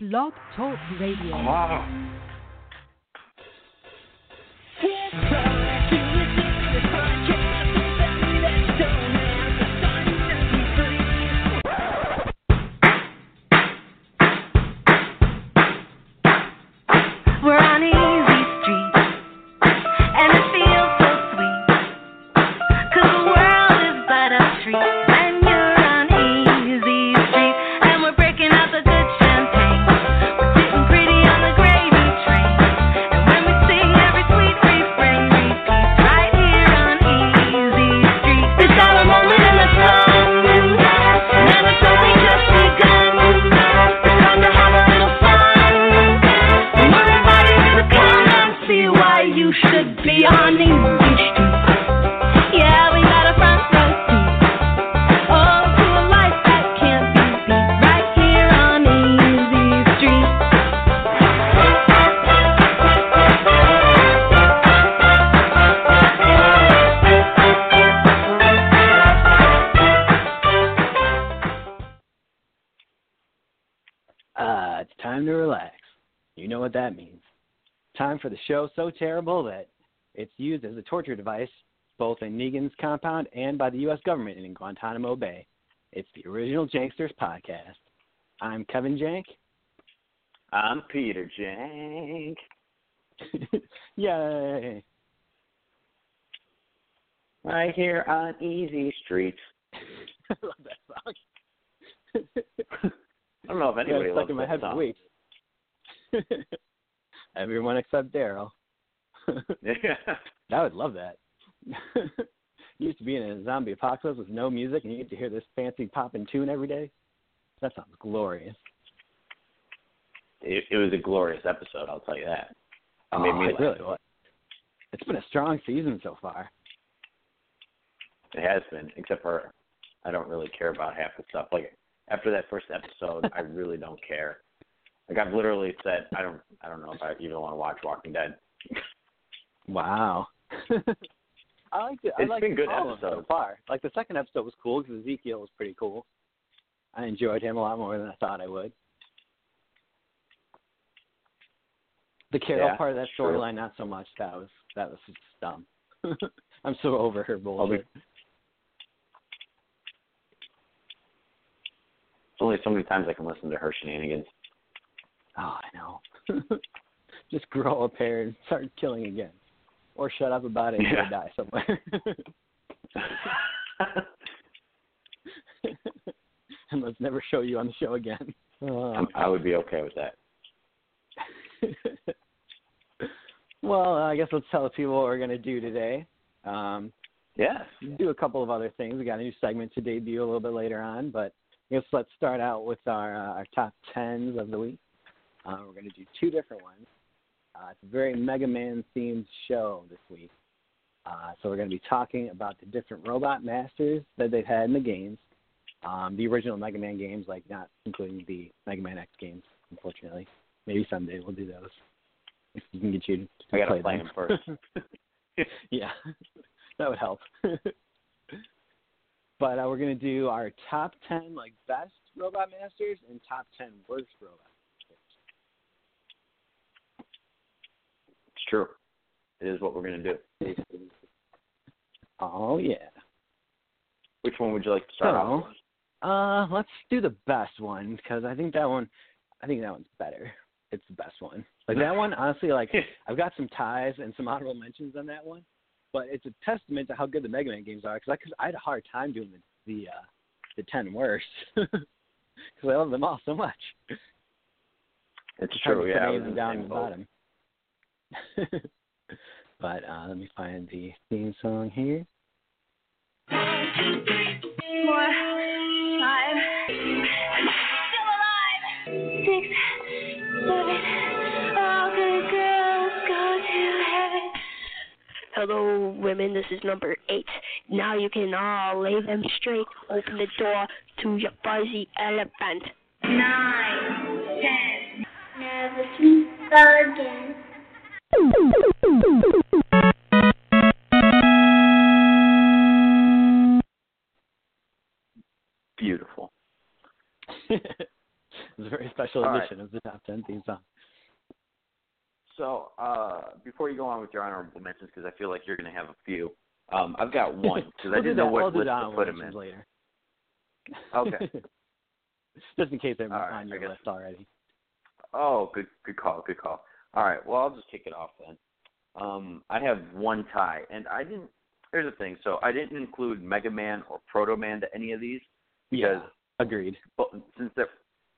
Blog Talk Radio. We're Time for the show so terrible that it's used as a torture device both in Negan's compound and by the U.S. government in Guantanamo Bay. It's the original Janksters podcast. I'm Kevin Jank. I'm Peter Jank. Yay! Right here on Easy Street. I love that song. I don't know if anybody stuck loves in my that head for song. weeks. Everyone except Daryl. Yeah. I would love that. you used to be in a zombie apocalypse with no music, and you get to hear this fancy popping tune every day. That sounds glorious. It, it was a glorious episode, I'll tell you that. It made oh, me it laugh. really was. It's been a strong season so far. It has been, except for I don't really care about half the stuff. Like after that first episode, I really don't care. Like I've literally said, I don't, I don't know if I even want to watch Walking Dead. Wow. I liked it. I It's liked been good all of them so far. Like the second episode was cool because Ezekiel was pretty cool. I enjoyed him a lot more than I thought I would. The Carol Yeah, part of that true. storyline, not so much. That was that was just dumb. I'm so over her bullshit. It's only so many times I can listen to her shenanigans. Oh, I know. Just grow a pair and start killing again, or shut up about it and Yeah. die somewhere. and let's never show you on the show again. Oh. I'm, would be okay with that. well, I guess let's tell the people what we're going to do today. Um, Yes. do a couple of other things. We got a new segment to debut a little bit later on, but I guess let's start out with our uh, our top tens of the week. Uh, we're going to do two different ones. Uh, it's a very Mega Man themed show this week. Uh, so we're going to be talking about the different robot masters that they've had in the games. Um, the original Mega Man games, like not including the Mega Man X games, unfortunately. Maybe someday we'll do those. If we can get you to I gotta play play them first. yeah, that would help. but uh, we're gonna do our top ten like best robot masters and top ten worst robot masters. It's true. It is what we're gonna do. Oh yeah. Which one would you like to start So, off with? Uh, let's do the best one because I think that one, I think that one's better. It's the best one. Like that one, honestly, like I've got some ties and some honorable mentions on that one, but it's a testament to how good the Mega Man games are. Because I, 'cause I had a hard time doing the the, uh, the ten worst because I love them all so much. It's true, to yeah. I was the down the boat. bottom. but uh, let me find the theme song here. Four, five, still alive. Six, seven, all good girls go to heaven. Hello, women. This is number eight. Now you can all lay them straight. Open the door to your fuzzy elephant. Nine, ten. Never sleep again. Beautiful. it's a very special All right. edition of the top ten theme song. So uh, before you go on with your honorable mentions, because I feel like you're going to have a few, um, I've got one because we'll I didn't know what do list to put them in. later. Okay. Just in case they're right, on your list already. Oh, good, good call, good call. All right, well, I'll just kick it off then. Um, I have one tie, and I didn't. Here's the thing. So I didn't include Mega Man or Proto Man to any of these Yeah, agreed. bo- since they're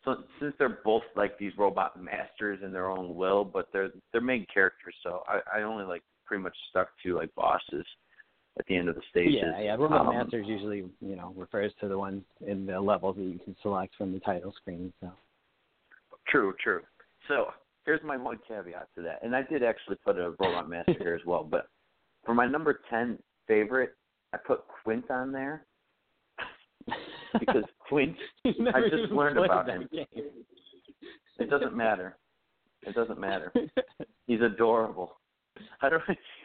so since they're both like these robot masters in their own will, but they're they're main characters. So I, I only like pretty much stuck to like bosses at the end of the stages. Yeah, yeah. Robot Um, Masters usually, you know, refers to the ones in the levels that you can select from the title screen. So. True, true. So here's my one caveat to that, and I did actually put a Robot Master here as well. But for my number ten favorite, I put Quint on there because Quint. I just learned about him. game. It doesn't matter. It doesn't matter. He's adorable. I don't.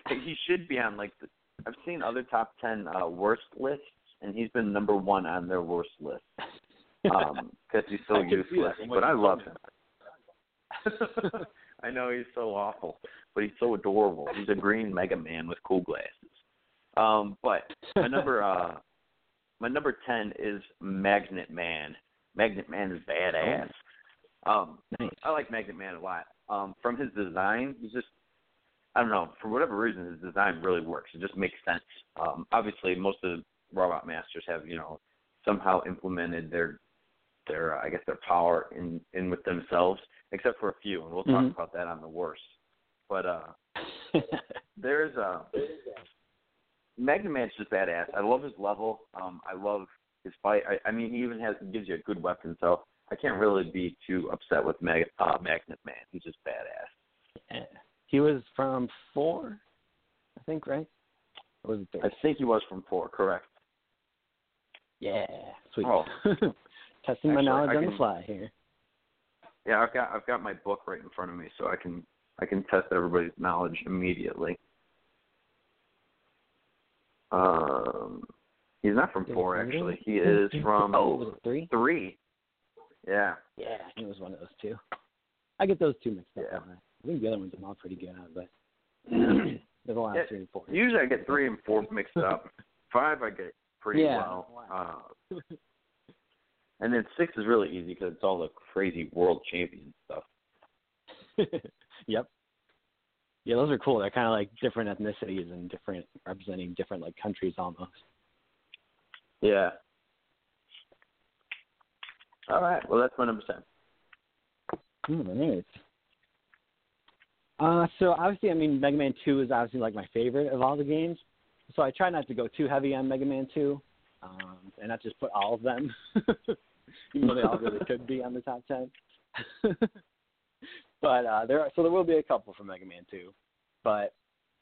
He should be on like. The, I've seen other top ten uh, worst lists, and he's been number one on their worst list Um, because he's so I can see that useless. But I love him. I know he's so awful, but he's so adorable. He's a green Mega Man with cool glasses. Um, but my number uh my number ten is Magnet Man. Magnet Man is badass. Um Nice. I like Magnet Man a lot. Um from his design, he's just I don't know, for whatever reason his design really works. It just makes sense. Um obviously most of the robot masters have, you know, somehow implemented their their uh, I guess their power in in with themselves, except for a few, and we'll talk Mhm. about that on the worst. But uh there's a Magna Man's just badass. I love his level. Um, I love his fight. I, I mean, he even has gives you a good weapon, so I can't really be too upset with Mag, uh, Magnet Man. He's just badass. Yeah. He was from four, I think, right? Or was it three? I think he was from four, correct? Yeah, sweet. Oh. Testing my knowledge I on the fly here. Yeah, I've got I've got my book right in front of me, so I can I can test everybody's knowledge immediately. Um, he's not from four actually. He is from Oh, three? three. Yeah. Yeah, it was one of those two. I get those two mixed up. Yeah. I? Think the other ones I'm all pretty good at, but there's a lot Yeah, of three and four. Usually I get three and four mixed up. Five I get pretty Yeah. well. Uh, and then six is really easy because it's all the crazy world champion stuff. yep. Yeah, those are cool. They're kind of like different ethnicities and different representing different like countries almost. Yeah. All right. Well, that's my number ten. All right. Uh, so obviously, I mean, Mega Man Two is obviously like my favorite of all the games. So I try not to go too heavy on Mega Man Two, um, and not just put all of them, even though they all really could be on the top ten. but uh, there, are, so there will be a couple for Mega Man Two, but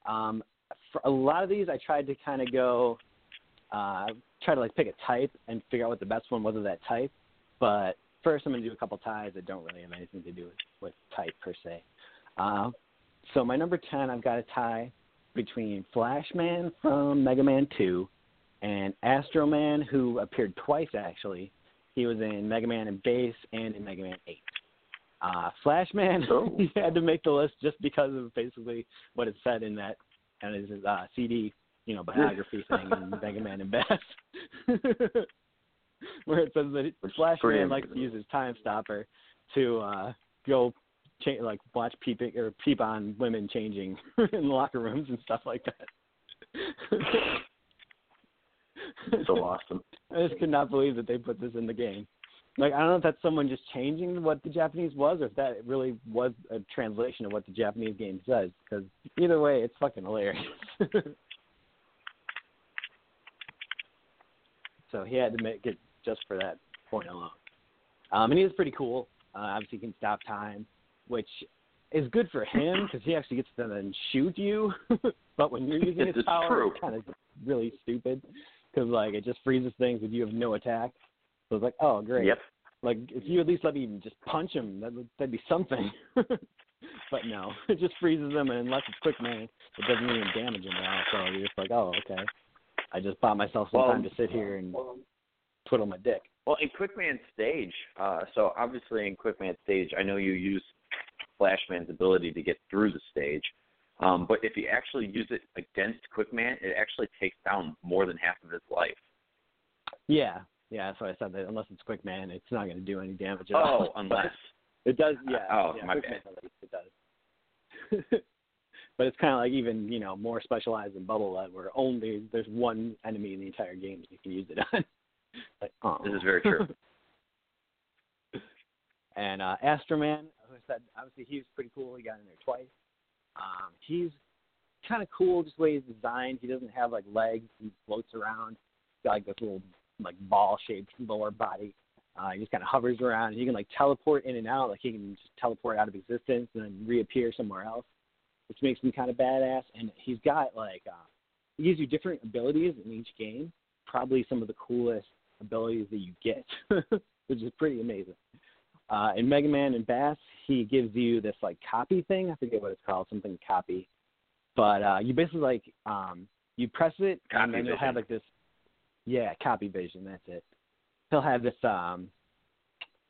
um, for a lot of these, I tried to kind of go, uh, try to like pick a type and figure out what the best one was of that type. But first, I'm going to do a couple ties that don't really have anything to do with, with type per se. Uh, so my number ten, I've got a tie between Flashman from Mega Man Two and Astro Man, who appeared twice actually. He was in Mega Man and Bass and in Mega Man Eight. Uh, Flashman, Oh. he had to make the list just because of basically what it said in that and his uh, CD, you know, biography thing in Mega Man and Bass, where it says that Which is Flashman likes to use his time stopper to uh, go cha- like watch peeping or peep on women changing in locker rooms and stuff like that. So awesome. I just could not believe that they put this in the game. Like I don't know if that's someone just changing what the Japanese was, or if that really was a translation of what the Japanese game says. Because either way, it's fucking hilarious. so he had to make it just for that point alone. Um, and he was pretty cool. Uh, obviously, he can stop time, which is good for him because he actually gets to then shoot you. but when you're using his power, true. it's kind of really stupid because like it just freezes things if you have no attack. So it's like, oh great. Yep. Like if you at least let me just punch him, that would that'd be something. but no, it just freezes them, and unless it's quick man, it doesn't even damage him at all. So you're just like, oh okay. I just bought myself some Well- time to sit here and twiddle my dick. Well, in Quickman Stage, uh, so obviously in Quickman Stage, I know you use Flashman's ability to get through the stage, um, but if you actually use it against Quickman, it actually takes down more than half of his life. Yeah, yeah. that's So I said that unless it's quick man, it's not going to do any damage at Oh, all. unless it does. Yeah. Oh, yeah, my bad. least it does. but it's kind of like even you know more specialized than Bubble Lead, where only there's one enemy in the entire game that you can use it on. like, oh. this is very true. and uh, Astroman, who I said, obviously he was pretty cool. He got in there twice. Um, he's kind of cool just the way he's designed. He doesn't have like legs. He floats around. He's got like this little like ball-shaped lower body. Uh, he just kind of hovers around. He can like teleport in and out. Like he can just teleport out of existence and then reappear somewhere else, which makes him kind of badass. And he's got like uh, he gives you different abilities in each game. Probably some of the coolest abilities that you get, which is pretty amazing. Uh, in Mega Man and Bass, he gives you this like copy thing. I forget what it's called, something copy. But uh, you basically like um, you press it, Copy and then you'll have like this. Yeah, copy vision. That's it. He'll have this um,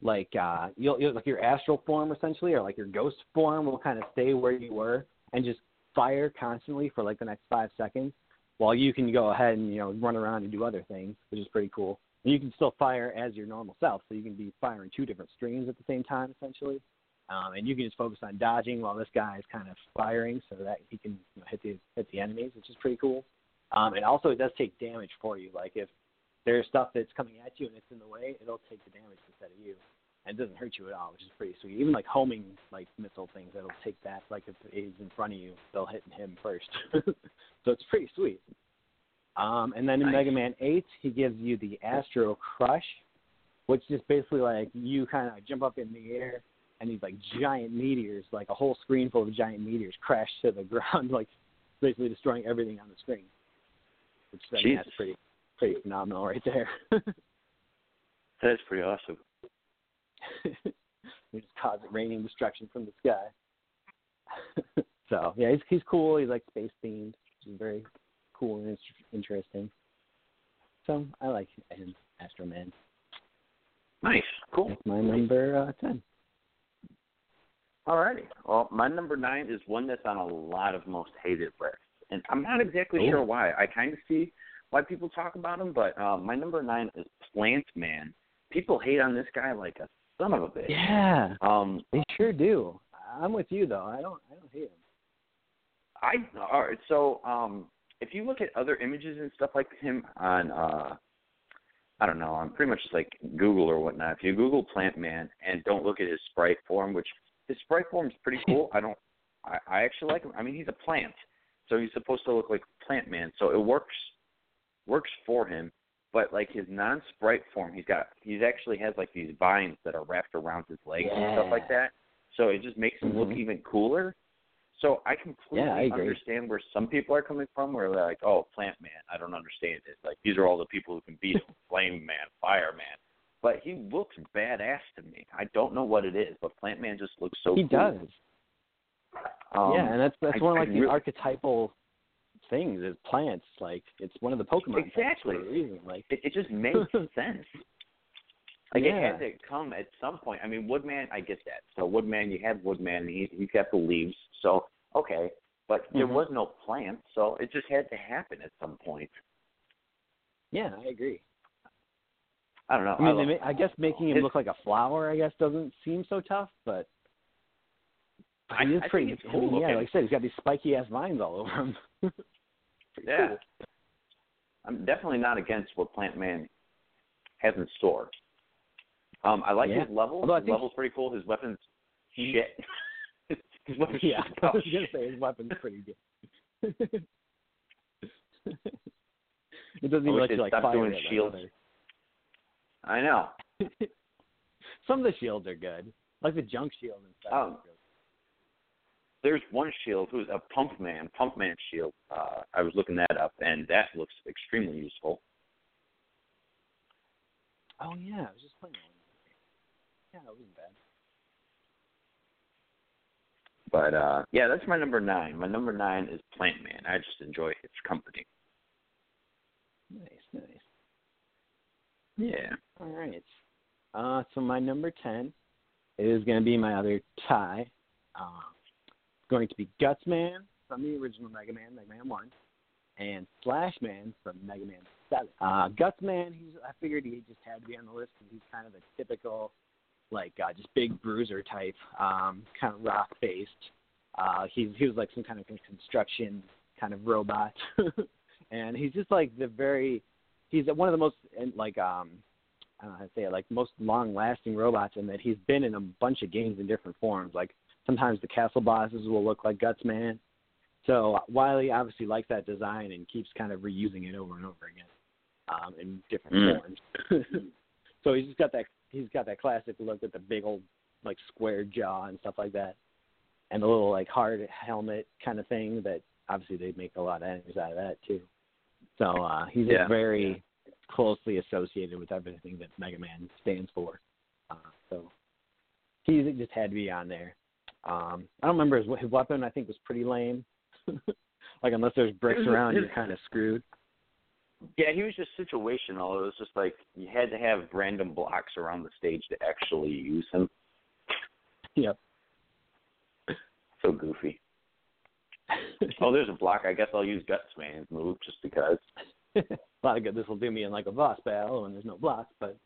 like uh, you'll, you'll like your astral form essentially, or like your ghost form will kind of stay where you were and just fire constantly for like the next five seconds, while you can go ahead and you know run around and do other things, which is pretty cool. You can still fire as your normal self, so you can be firing two different streams at the same time, essentially. Um, and you can just focus on dodging while this guy is kind of firing, so that he can you know, hit the hit the enemies, which is pretty cool. Um, and also, it does take damage for you. Like if there's stuff that's coming at you and it's in the way, it'll take the damage instead of you, and it doesn't hurt you at all, which is pretty sweet. Even like homing like missile things, it'll take that. Like if it's in front of you, they'll hit him first. so it's pretty sweet. Um, and then in Nice. Mega Man 8, he gives you the Astro Crush, which is basically like you kind of jump up in the air and these like giant meteors, like a whole screen full of giant meteors, crash to the ground, like basically destroying everything on the screen. Which I mean, that's pretty pretty phenomenal right there. That is pretty awesome. we just cause raining destruction from the sky. so yeah, he's he's cool. He's like space themed, which is very cool and interesting. So I like him, Astro Man. Nice, cool. That's my number uh, ten. Alrighty. Well, my number nine is one that's on a lot of most hated lists, and I'm not exactly Oh. sure why. I kind of see why people talk about him, but um, my number nine is Plant Man. People hate on this guy like a son of a bitch. Yeah, Um, they sure do. I'm with you though. I don't I don't hate him. I all right. So, um, if you look at other images and stuff like him on, uh, I don't know, on pretty much like Google or whatnot. If you Google Plant Man and don't look at his sprite form, which his sprite form is pretty cool. I don't. I, I actually like him. I mean, he's a plant, so he's supposed to look like Plant Man. So it works works for him. But like his non-sprite form, he's got he's actually has like these vines that are wrapped around his legs and stuff like that. So it just makes him look Mhm. even cooler. So I completely Yeah, I understand where some people are coming from, where they're like, "Oh, Plant Man, I don't understand it." Like these are all the people who can beat him: Flame Man, Fire Man. But he looks badass to me. I don't know what it is, but Plant Man just looks so. he cool. does. Um, yeah, and that's that's I- one of I like the really- archetypal things is plants. Like it's one of the Pokemon Exactly. for a reason. Like It, it just makes sense. Like Yeah. it had to come at some point. I mean, Woodman, I get that. So Woodman, you had Woodman. And he he got the leaves. So okay, but there Mhm. was no plant, so it just had to happen at some point. yeah, I agree. I don't know. I mean, love- they I guess making him His- look like a flower, I guess, doesn't seem so tough, but I- he is I think pretty. it's I mean, yeah, looking. like I said, he's got these spiky ass vines all over him. Yeah. cool. I'm definitely not against what Plant Man has in store. Um, I like Yeah. his level. Although I his levels pretty cool. His weapons, Mhm. shit. his weapons Yeah. I was gonna say his weapon's pretty good. it doesn't even let you like fire doing shields. I know. Some of the shields are good, like the junk shield and stuff. Um, There's one shield who's a Pump Man, Pump Man shield. Uh, I was looking that up, and that looks extremely useful. oh yeah, I was just playing one. Yeah, it wasn't bad. But uh yeah, that's my number nine. My number nine is Plant Man. I just enjoy its company. Nice, nice. Yeah. All right. Uh, so my number ten is going to be my other tie. Uh, it's going to be Gutsman from the original Mega Man, Mega Man One, and Slash Man from Mega Man Seven. Uh, Gutsman, he's I figured he just had to be on the list because he's kind of a typical, like uh, just big bruiser type, um, kind of rock based. Uh, he's he was like some kind of construction kind of robot, and he's just like the very he's one of the most like um I don't know how to say it, like most long lasting robots in that he's been in a bunch of games in different forms. Like sometimes the castle bosses will look like Gutsman. So Wily obviously likes that design and keeps kind of reusing it over and over again um, in different Mm. forms. so he's just got that he's got that classic look with the big old like square jaw and stuff like that, and the little like hard helmet kind of thing that obviously they make a lot of enemies out of that too. So uh, he's Yeah. very closely associated with everything that Mega Man stands for. Uh, so he just had to be on there. Um, I don't remember his, his weapon. I think was pretty lame. like unless there's bricks around, you're kind of screwed. Yeah, he was just situational. It was just like you had to have random blocks around the stage to actually use him. Yep. So goofy. Oh, there's a block. I guess I'll use Gutsman's move just because. a lot of good this will do me in like a boss battle when there's no blocks, but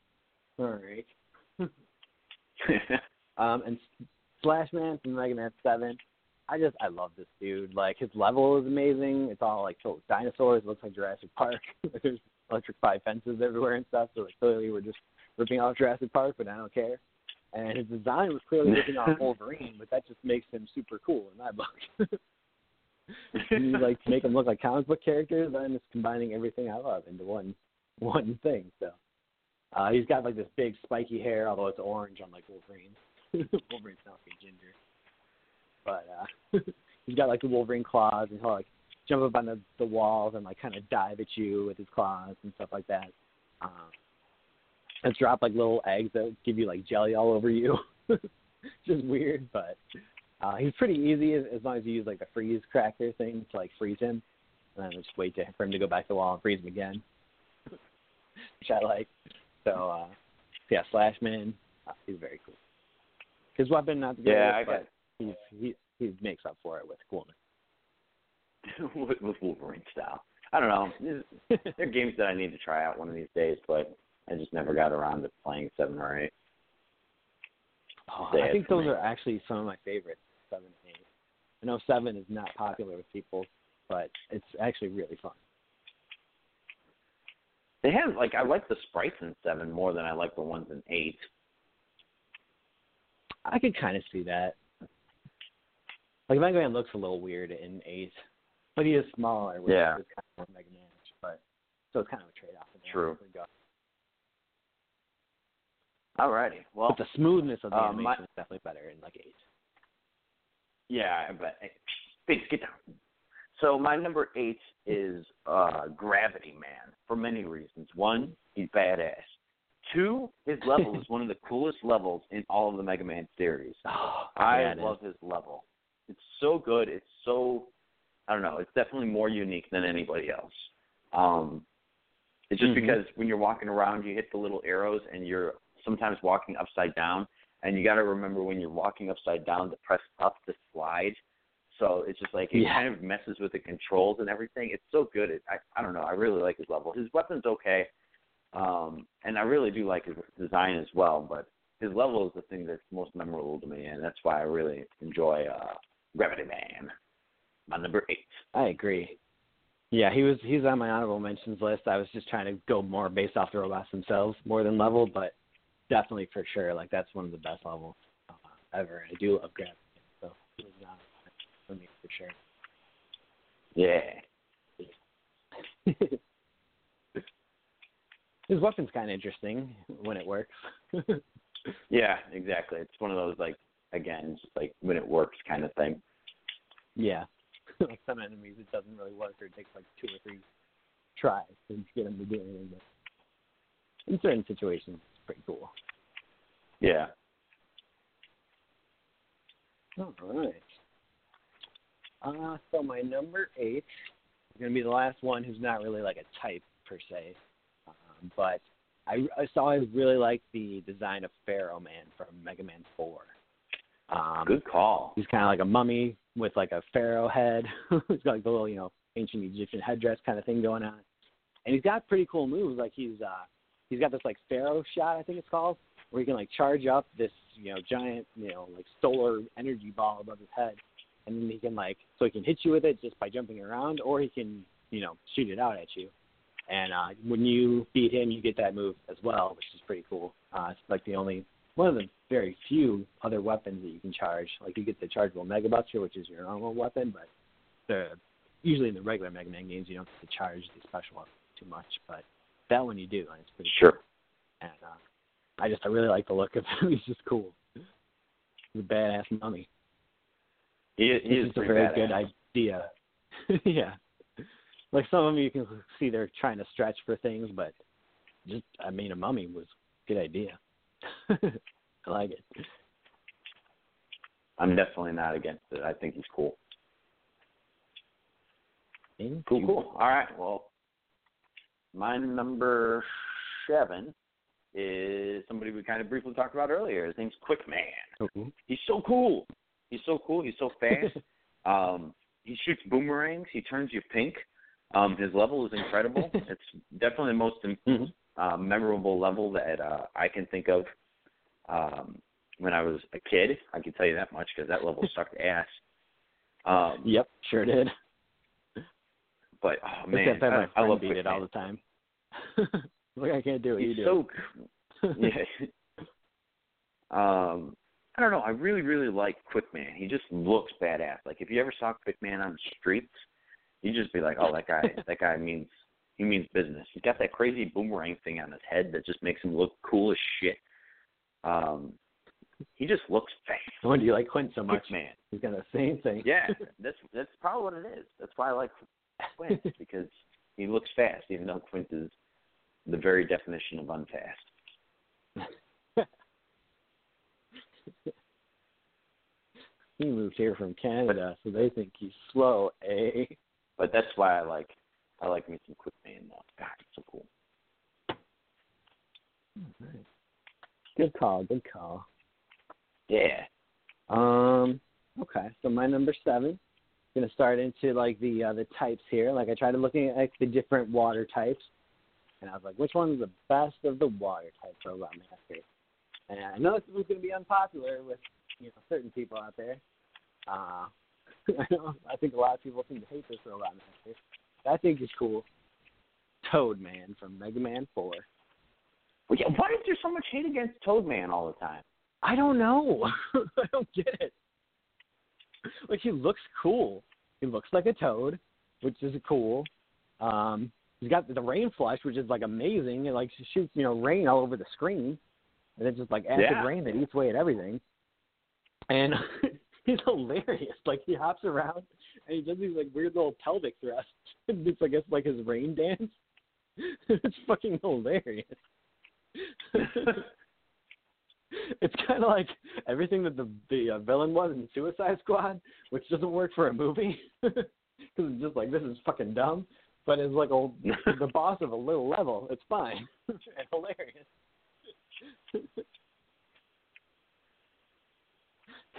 all right. Um, and Slash Man from Mega Man Seven, I just I love this dude. Like his level is amazing. It's all like filled with dinosaurs. It looks like Jurassic Park. There's electrified fences everywhere and stuff. So like clearly we're just ripping off Jurassic Park, but I don't care. And his design was clearly ripping off Wolverine, but that just makes him super cool in my book. you like to make him look like comic book characters, and it's combining everything I love into one one thing. So uh, he's got like this big spiky hair, although it's orange on like Wolverine. Wolverine's not like ginger, but uh, he's got like the Wolverine claws, and he'll like jump up on the, the walls and like kind of dive at you with his claws and stuff like that. Um, and drop like little eggs that give you like jelly all over you. Just weird, but uh, he's pretty easy as, as long as you use like the freeze cracker thing to like freeze him, and then just wait to, for him to go back to the wall and freeze him again, which I like. So uh, yeah, Slashman, uh, he's very cool. His weapon not the Yeah, I greatest, but he's, he he makes up for it with coolness. with, with Wolverine style. I don't know. There are games that I need to try out one of these days, but I just never got around to playing seven or eight. Oh, I think those me. are actually some of my favorites, seven and eight. I know seven is not popular with people, but it's actually really fun. They have like I like the sprites in seven more than I like the ones in eight. I could kind of see that. Like Mega Man looks a little weird in eight, but he is smaller, which Yeah. is kind of more Mega Man. But so it's kind of a trade off. True. regard. Alrighty. Well, But the smoothness of the uh, animation my- is definitely better in like eight. yeah, but hey, get down. So my number eight is uh Gravity Man for many reasons. One, he's badass. Two, his level is one of the coolest levels in all of the Mega Man series. Oh, I yeah, love his level. So good. It's so I don't know. It's definitely more unique than anybody else. Um, it's just Mhm. because when you're walking around, you hit the little arrows, and you're sometimes walking upside down, and you got to remember when you're walking upside down to press up to slide. So it's just like it Yeah. kind of messes with the controls and everything. It's so good. It, I I don't know. I really like his level. His weapon's okay, um, and I really do like his design as well. But his level is the thing that's most memorable to me, and that's why I really enjoy uh, Gravity Man. My number eight. I agree. Yeah, he was he's on my honorable mentions list. I was just trying to go more based off the robots themselves more than level, but definitely for sure, like that's one of the best levels uh, ever. I do love Gravity, so it was honor for me for sure. Yeah. His weapon's kind of interesting when it works. Yeah, exactly. It's one of those like again, just like when it works kind of thing. yeah, like some enemies it doesn't really work, or it takes like two or three tries to get them to do anything. But in certain situations, it's pretty cool. Yeah. All right. Uh, so my number eight is going to be the last one who's not really like a type per se, um, but I, I saw I really liked the design of Pharaoh Man from Mega Man Four. Um, Good call. He's kind of like a mummy with like a pharaoh head. he's got like the little, you know, ancient Egyptian headdress kind of thing going on, and he's got pretty cool moves. Like he's uh, he's got this like pharaoh shot, I think it's called, where he can like charge up this, you know, giant, you know, like solar energy ball above his head, and then he can like so he can hit you with it just by jumping around, or he can, you know, shoot it out at you. And uh, when you beat him, you get that move as well, which is pretty cool. Uh, it's like the only one of the very few other weapons that you can charge. Like you get the chargeable Mega Buster, which is your normal weapon, but the usually in the regular Mega Man games you don't get to charge the special weapon too much. But that one you do, and it's pretty Sure. cool. And uh, I just I really like the look of him. He's just cool. He's a badass mummy. He, he is a very badass. good idea. yeah. Like some of them you can see they're trying to stretch for things, but just I mean a mummy was a good idea. I like it. I'm definitely not against it. I think he's cool. Cool, cool. All right. Well, my number seven is somebody we kind of briefly talked about earlier. His name's Quick Man. Cool. He's so cool. He's so cool. He's so fast. um, he shoots boomerangs. He turns you pink. Um, his level is incredible. it's definitely the most Memorable level that uh, I can think of. Um, when I was a kid, I can tell you that much because that level sucked ass. Um, Yep, sure did. But oh man, Except I, my I, I love beat it all the time. like I can't do it. He's you so do. yeah. um, I don't know. I really, really like Quick Man. He just looks badass. Like if you ever saw Quick Man on the streets, you'd just be like, "Oh, that guy, that guy means he means business." He's got that crazy boomerang thing on his head that just makes him look cool as shit. Um, he just looks fast. No do you like Quint so much. Man. He's got the same thing. Yeah, that's that's probably what it is. That's why I like Quint because he looks fast, even though Quint is the very definition of unfast. he moved here from Canada, so they think he's slow, eh? But that's why I like I like me some Quick Man though. God, it's so cool. Good call, good call. Yeah. Um, okay, so my number seven. Gonna start into like the uh, the types here. Like I tried looking at like the different water types, and I was like, which one's the best of the water types for Robot Master? And I know this is gonna be unpopular with you know certain people out there. Uh, I know I think a lot of people seem to hate this Robot Master. I think he's cool. Toad Man from Mega Man Four. Well, yeah. Why is there so much hate against Toadman all the time? I don't know. I don't get it. Like he looks cool. He looks like a toad, which is cool. Um, he's got the rain flush, which is like amazing. It like shoots you know rain all over the screen, and it's just like acid Yeah. rain that eats away at everything. And he's hilarious. Like he hops around and he does these like weird little pelvic thrusts. it's I guess like his rain dance. it's fucking hilarious. it's kind of like everything that the the uh, villain was in Suicide Squad, which doesn't work for a movie because it's just like this is fucking dumb. But it's like old the boss of a little level. It's fine and hilarious.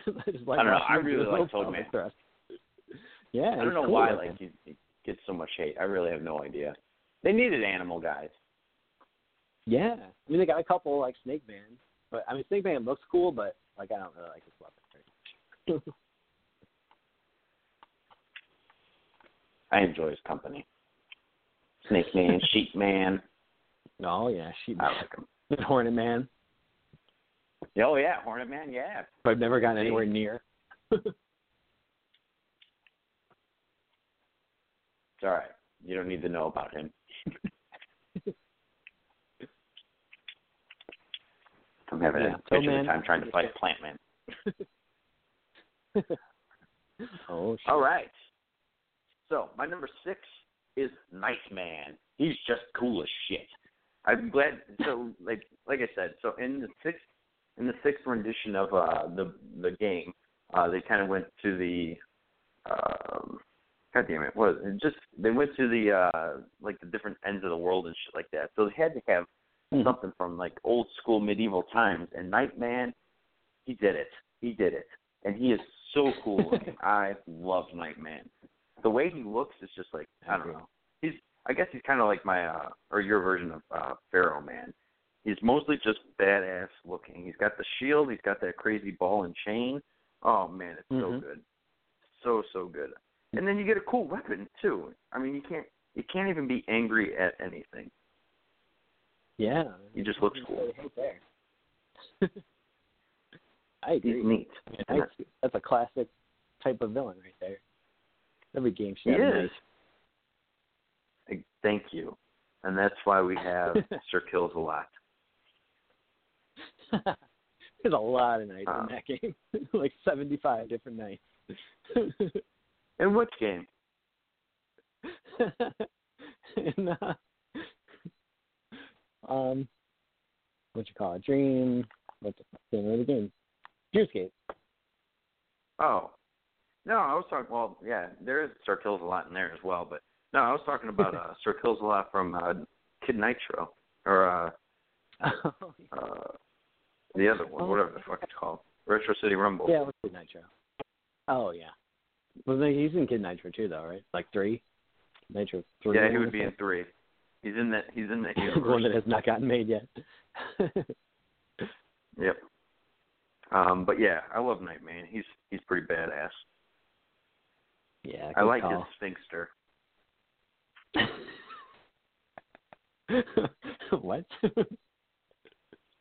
I, just like I don't know. I really like Toadman. pelvic thrust. Yeah, I don't know cool why looking. like he, he gets so much hate. I really have no idea. They needed animal guys. Yeah, I mean they got a couple like Snake Man, but I mean Snake Man looks cool, but like I don't really like his weapon very much. I enjoy his company. Snake Man, Sheep Man. oh yeah, Sheep Man. I like him. Hornet Man. Oh yeah, Hornet Man. Yeah. But I've never gotten anywhere near. It's all right. You don't need to know about him. I'm having Yeah, a bitch of a time trying to fight Plant Man. oh shit. All right. So my number six is Knight Man. He's just cool as shit. I'm glad. So like like I said, so in the sixth in the sixth rendition of uh, the the game, uh, they kind of went to the um, God damn it, what it? Just they went to the uh, like the different ends of the world and shit like that. So they had to have Mhm. something from like old school medieval times. And Knightman, he did it. He did it, and he is so cool. looking. I love Knightman. The way he looks is just like I don't know. He's I guess he's kind of like my uh or your version of uh Pharaoh Man. He's mostly just badass looking. He's got the shield. He's got that crazy ball and chain. Oh man, it's so Mhm. good, so so good. And then you get a cool weapon too. I mean, you can't you can't even be angry at anything. Yeah. He just looks cool. Right. I He's agree. neat. I mean, that's, that's a classic type of villain right there. Every game should He have is. Uh, Thank you. And that's why we have Sir Kills a lot. There's a lot of knights Uh. in that game, like 75 different knights. In which game? and, uh, um, what you call it? Dream. What the? Name of the game? Dreamscape. Oh. No, I was talking well, yeah, there is Sir Kills a lot in there as well, but no, I was talking about uh Sir Kills a lot from uh Kid Nitro. Or uh uh the other one, whatever the fuck it's called. Retro City Rumble. yeah, what's Kid Nitro? Oh yeah. Well, he's in Kid Nitro too, though, right? Like three. Nitro three. Yeah, he would be in three. He's in that he's in that the one that has not gotten made yet. Yep. Um, but yeah, I love Knightman. He's he's pretty badass. yeah, I like call. his Sphinxter. what?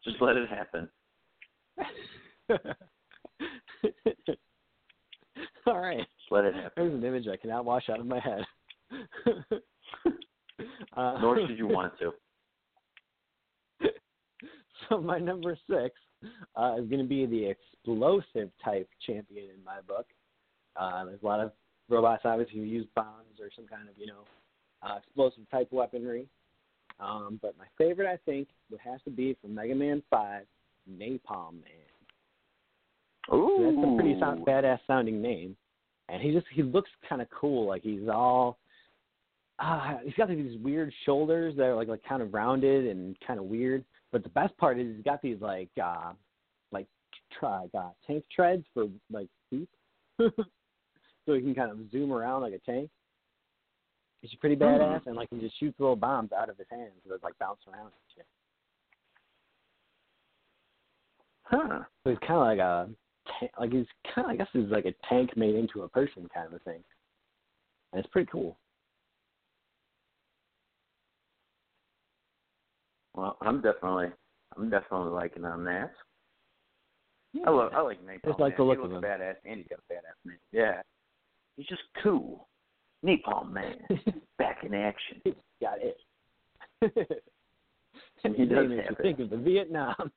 Just let it happen. All right. Let it happen. There's an image I cannot wash out of my head. uh, Nor should you want to. So my number six uh, is going to be the explosive type champion in my book. Uh, there's a lot of robots obviously who use bombs or some kind of you know uh, explosive type weaponry. Um, but my favorite I think would have to be from Mega Man Five, Napalm Man. Ooh. That's a pretty sound, badass sounding name, and he just he looks kind of cool. Like he's all, uh, he's got these weird shoulders that are like like kind of rounded and kind of weird. But the best part is he's got these like uh, like try uh, tank treads for like feet, so he can kind of zoom around like a tank. He's pretty badass, and like he just shoots little bombs out of his hands that like bounce around and shit. Huh. So he's kind of like a, ta- like he's kind of, I guess he's like a tank made into a person kind of a thing. And it's pretty cool. Well, I'm definitely I'm definitely liking on that. Yeah. I love I like Napalm. Just like the man. look he of looks him. badass and he's got a badass name. Yeah. He's just cool. Napalm man. Back in action. got it. and He his does name have it. think of the Vietnam.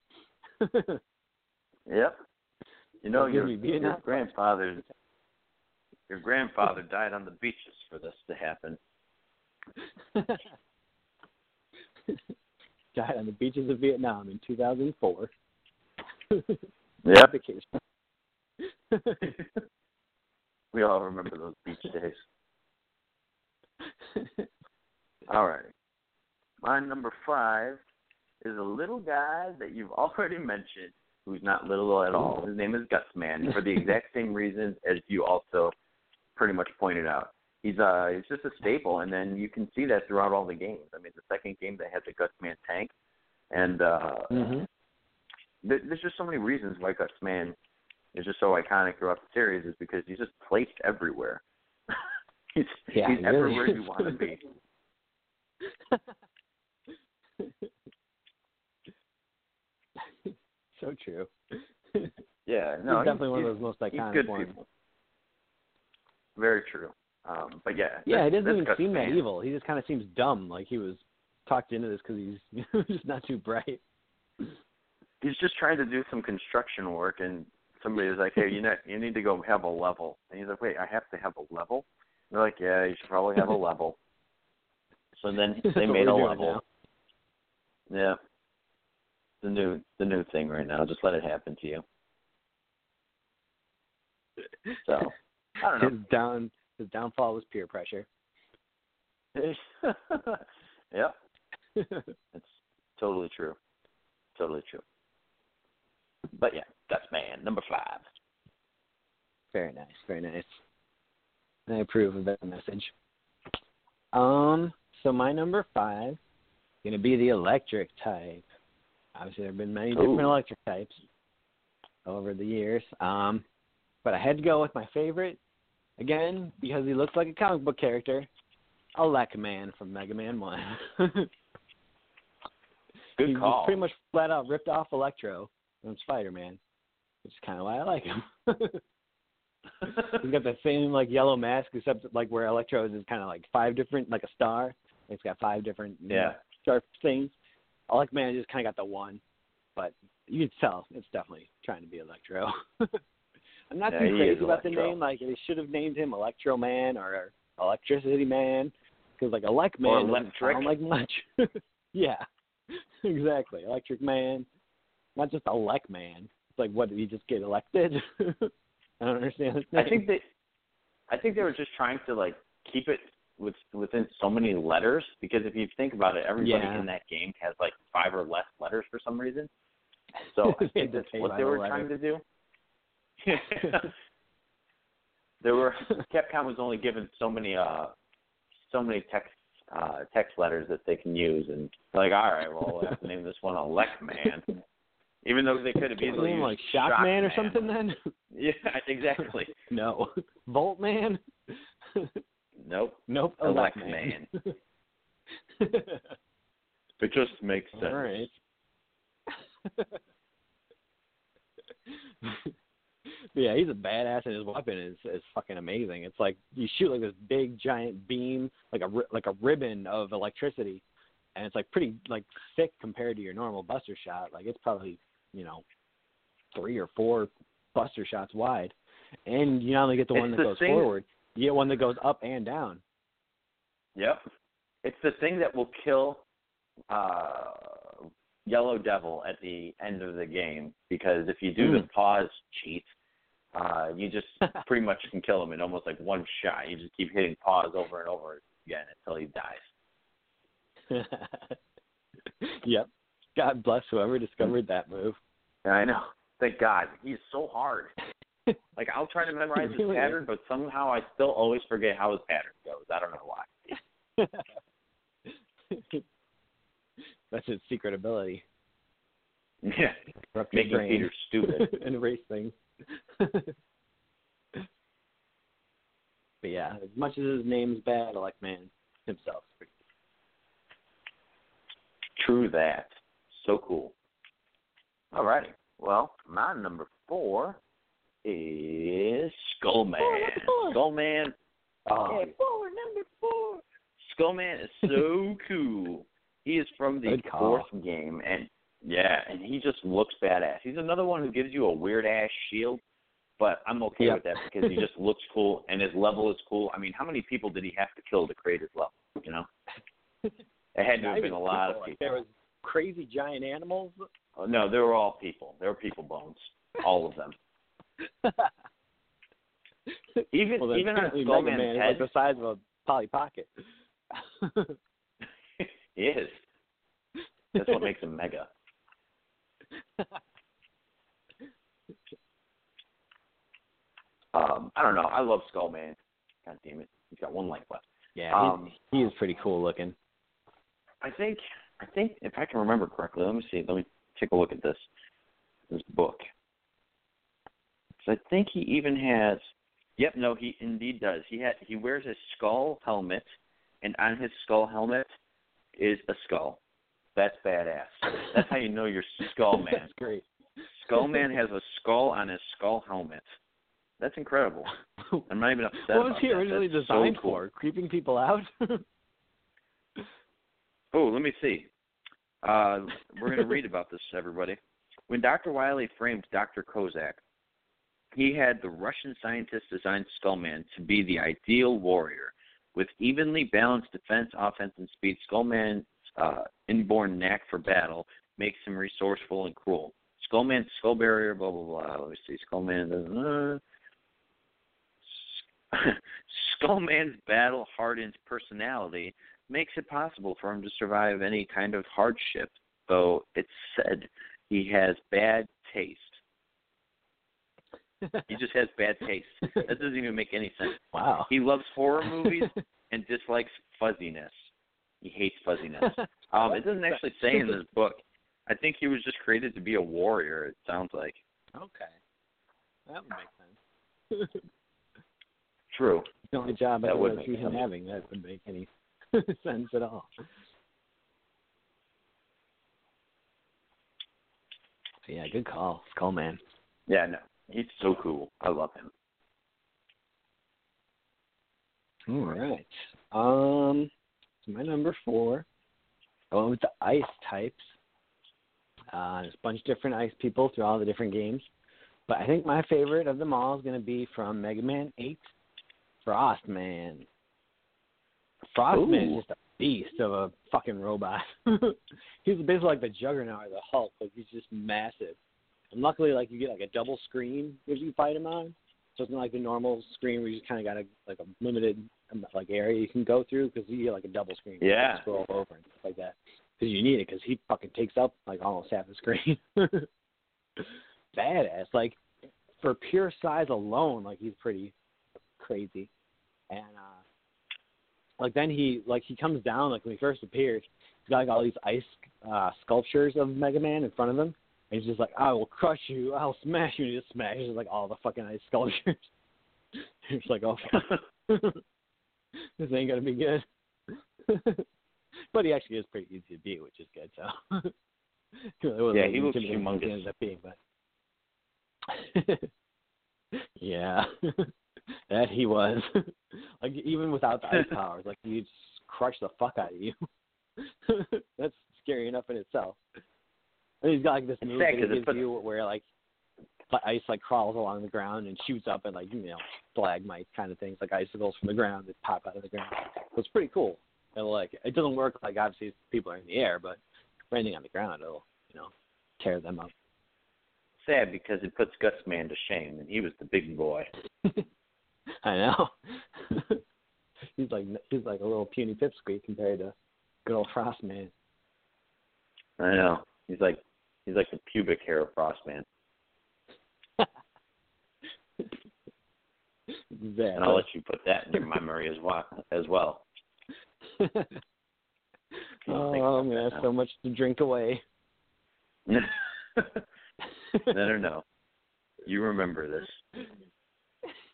Yep. You know your, your grandfather your grandfather died on the beaches for this to happen. Died on the beaches of Vietnam in 2004. Yep. Vacation. we all remember those beach days. All right. My number five is a little guy that you've already mentioned, who's not little at all. His name is Gutsman for the exact same reasons as you also pretty much pointed out. He's uh he's just a staple, and then you can see that throughout all the games. I mean, the second game they had the Gutsman tank, and uh hmm there- there's just so many reasons why Gutsman is just so iconic throughout the series is because he's just placed everywhere. he's Yeah, he's he really everywhere you want to be. so true. Yeah, no, he's definitely one of those most iconic ones. people. Very true. Um, but yeah, Yeah, he doesn't even seem that evil. He just kind of seems dumb, like he was talked into this because he's just not too bright. He's just trying to do some construction work, and somebody was like, "Hey, you know, you need to go have a level." And he's like, "Wait, I have to have a level?" And they're like, "Yeah, you should probably have a level." So then they made a level. Yeah. The new the new thing right now. Just let it happen to you. So I don't know. His down his downfall was peer pressure. yep. It's totally true. Totally true. But yeah, that's man number five. Very nice, very nice. I approve of that message. Um, so my number five going to be the electric type. Obviously, there have been many different Ooh. electric types over the years. Um, but I had to go with my favorite again because he looks like a comic book character, Elec Man from Mega Man One. Good he call. pretty much flat out ripped off Electro from Spider Man, which is kind of why I like him. He's got the same like yellow mask, except like where Electro is kind of like five different, like a star. It's got five different you know, Yeah. sharp things. Elec Man just kind of got the one, but you can tell it's definitely trying to be Electro. I'm not Yeah, too crazy about the name. Like they should have named him Electro Man or Electricity Man, because like Elec Man Or doesn't Electric. sound like much. yeah, exactly. Electric Man, not just Elec Man. It's like, what did he just get elected? I don't understand. I think they, I think they were just trying to like keep it with within so many letters because if you think about it, everybody Yeah. in that game has like five or less letters for some reason. So I think that's what they were letter. trying to do. there were Capcom was only given so many uh so many text uh text letters that they can use and like all right well we'll have to name this one Elec Man even though they could have easily used like Shock, Man or something then? yeah exactly no. Volt Man? Nope nope. Elec Elec Man. Man. it just makes sense All right. Yeah, he's a badass, and his weapon is is fucking amazing. It's like you shoot like this big giant beam, like a like a ribbon of electricity, and it's like pretty like thick compared to your normal Buster shot. Like it's probably you know three or four Buster shots wide, and you not only get the It's one that the goes thing- forward, you get one that goes up and down. Yep. It's the thing that will kill uh Yellow Devil at the end of the game because if you do the Mm. pause cheat, uh you just pretty much can kill him in almost like one shot. You just keep hitting pause over and over again until he dies. yep. God bless whoever discovered that move. I know. Thank God. He's so hard. Like I'll try to memorize his pattern, but somehow I still always forget how his pattern goes. I don't know why. That's his secret ability. Yeah. Making Peter stupid. and erase things. but yeah, as much as his name's bad, I like Man himself. True that. So cool. Alrighty. Well, my number four is Skullman. number four. Skullman. Oh, Yeah, four, number four. Skullman is so cool. He is from the Good fourth game, and yeah, and he just looks badass. He's another one who gives you a weird ass shield, but I'm okay Yep. with that because he just looks cool and his level is cool. I mean, how many people did he have to kill to create his level? You know, it had to Not have been a lot of people. There was crazy giant animals. Oh, no, they were all people. They were people bones, all of them. Even well, even on Skullman's Man is head, like the size of a Polly Pocket. he is. That's what makes him mega. Um, I don't know. I love Skullman. God damn it, he's got one life left. yeah, Um, he, he is pretty cool looking. I think I think if I can remember correctly, let me see. Let me take a look at this this book. So I think he even has. Yep, no, he indeed does. He had he wears a skull helmet, and on his skull helmet is a skull. That's badass. That's how you know you're Skull Man. That's great. Skull Man has a skull on his skull helmet. That's incredible. I'm not even upset. what was he that. originally That's so designed cool. for? Creeping people out? Oh, let me see. Uh, we're going to read about this, everybody. When Dr. Wily framed Dr. Cossack, he had the Russian scientist design Skullman to be the ideal warrior. With evenly balanced defense, offense, and speed, Skullman's uh, inborn knack for battle makes him resourceful and cruel. Skullman's skull barrier, blah, blah, blah. Let me see. Skullman. Uh, Skullman's battle hardened personality makes it possible for him to survive any kind of hardship. though it's said he has bad taste. He just has bad taste. That doesn't even make any sense. wow. He loves horror movies and dislikes fuzziness. He hates fuzziness. Um, it doesn't actually say in this book. I think he was just created to be a warrior. It sounds like Okay. That would make sense. true. the only job I That would would see him having that would make any sense at all. Yeah, good call, Skull Man. Yeah, no, he's so cool. I love him. All right. Um, so my number four, I went with the ice types. Uh, there's a bunch of different ice people through all the different games, but I think my favorite of them all is going to be from Mega Man 8, Frostman. Frostman is just a beast of a fucking robot. he's basically like the Juggernaut or the Hulk. Like he's just massive. And luckily, like you get like a double screen if you fight him on. So it's not like the normal screen where you just kind of got a like a limited like area you can go through because you get like a double screen. where you Yeah. scroll over and stuff like that because you need it because he fucking takes up like almost half the screen. Badass, like for pure size alone, like he's pretty crazy, and uh like then he like he comes down like when he first appears, he's got like all these ice uh sculptures of Mega Man in front of him. And he's just like, I will crush you, I'll smash you, and he just smashes like all the fucking ice sculptures. it's like, oh this ain't gonna be good. but he actually is pretty easy to beat, which is good. So Yeah, he looks humongous. He ended up being, but yeah, that he was. like even without the ice powers, like he'd crush the fuck out of you. That's scary enough in itself. And he's got like this It's move that he gives you where like ice like crawls along the ground and shoots up at like you know stalagmites kind of things like icicles from the ground that pop out of the ground. So it's pretty cool. And like it doesn't work like obviously people are in the air, but anything on the ground, it'll you know tear them up. Sad because it puts Guts Man to shame, and he was the big boy. I know. he's like he's like a little puny pipsqueak compared to good old Frostman. I know. He's like he's like the pubic hair of Frostman. exactly. And I'll let you put that in your memory as well. As well. oh, I'm gonna have now. so much to drink away. no, no, no. You remember this.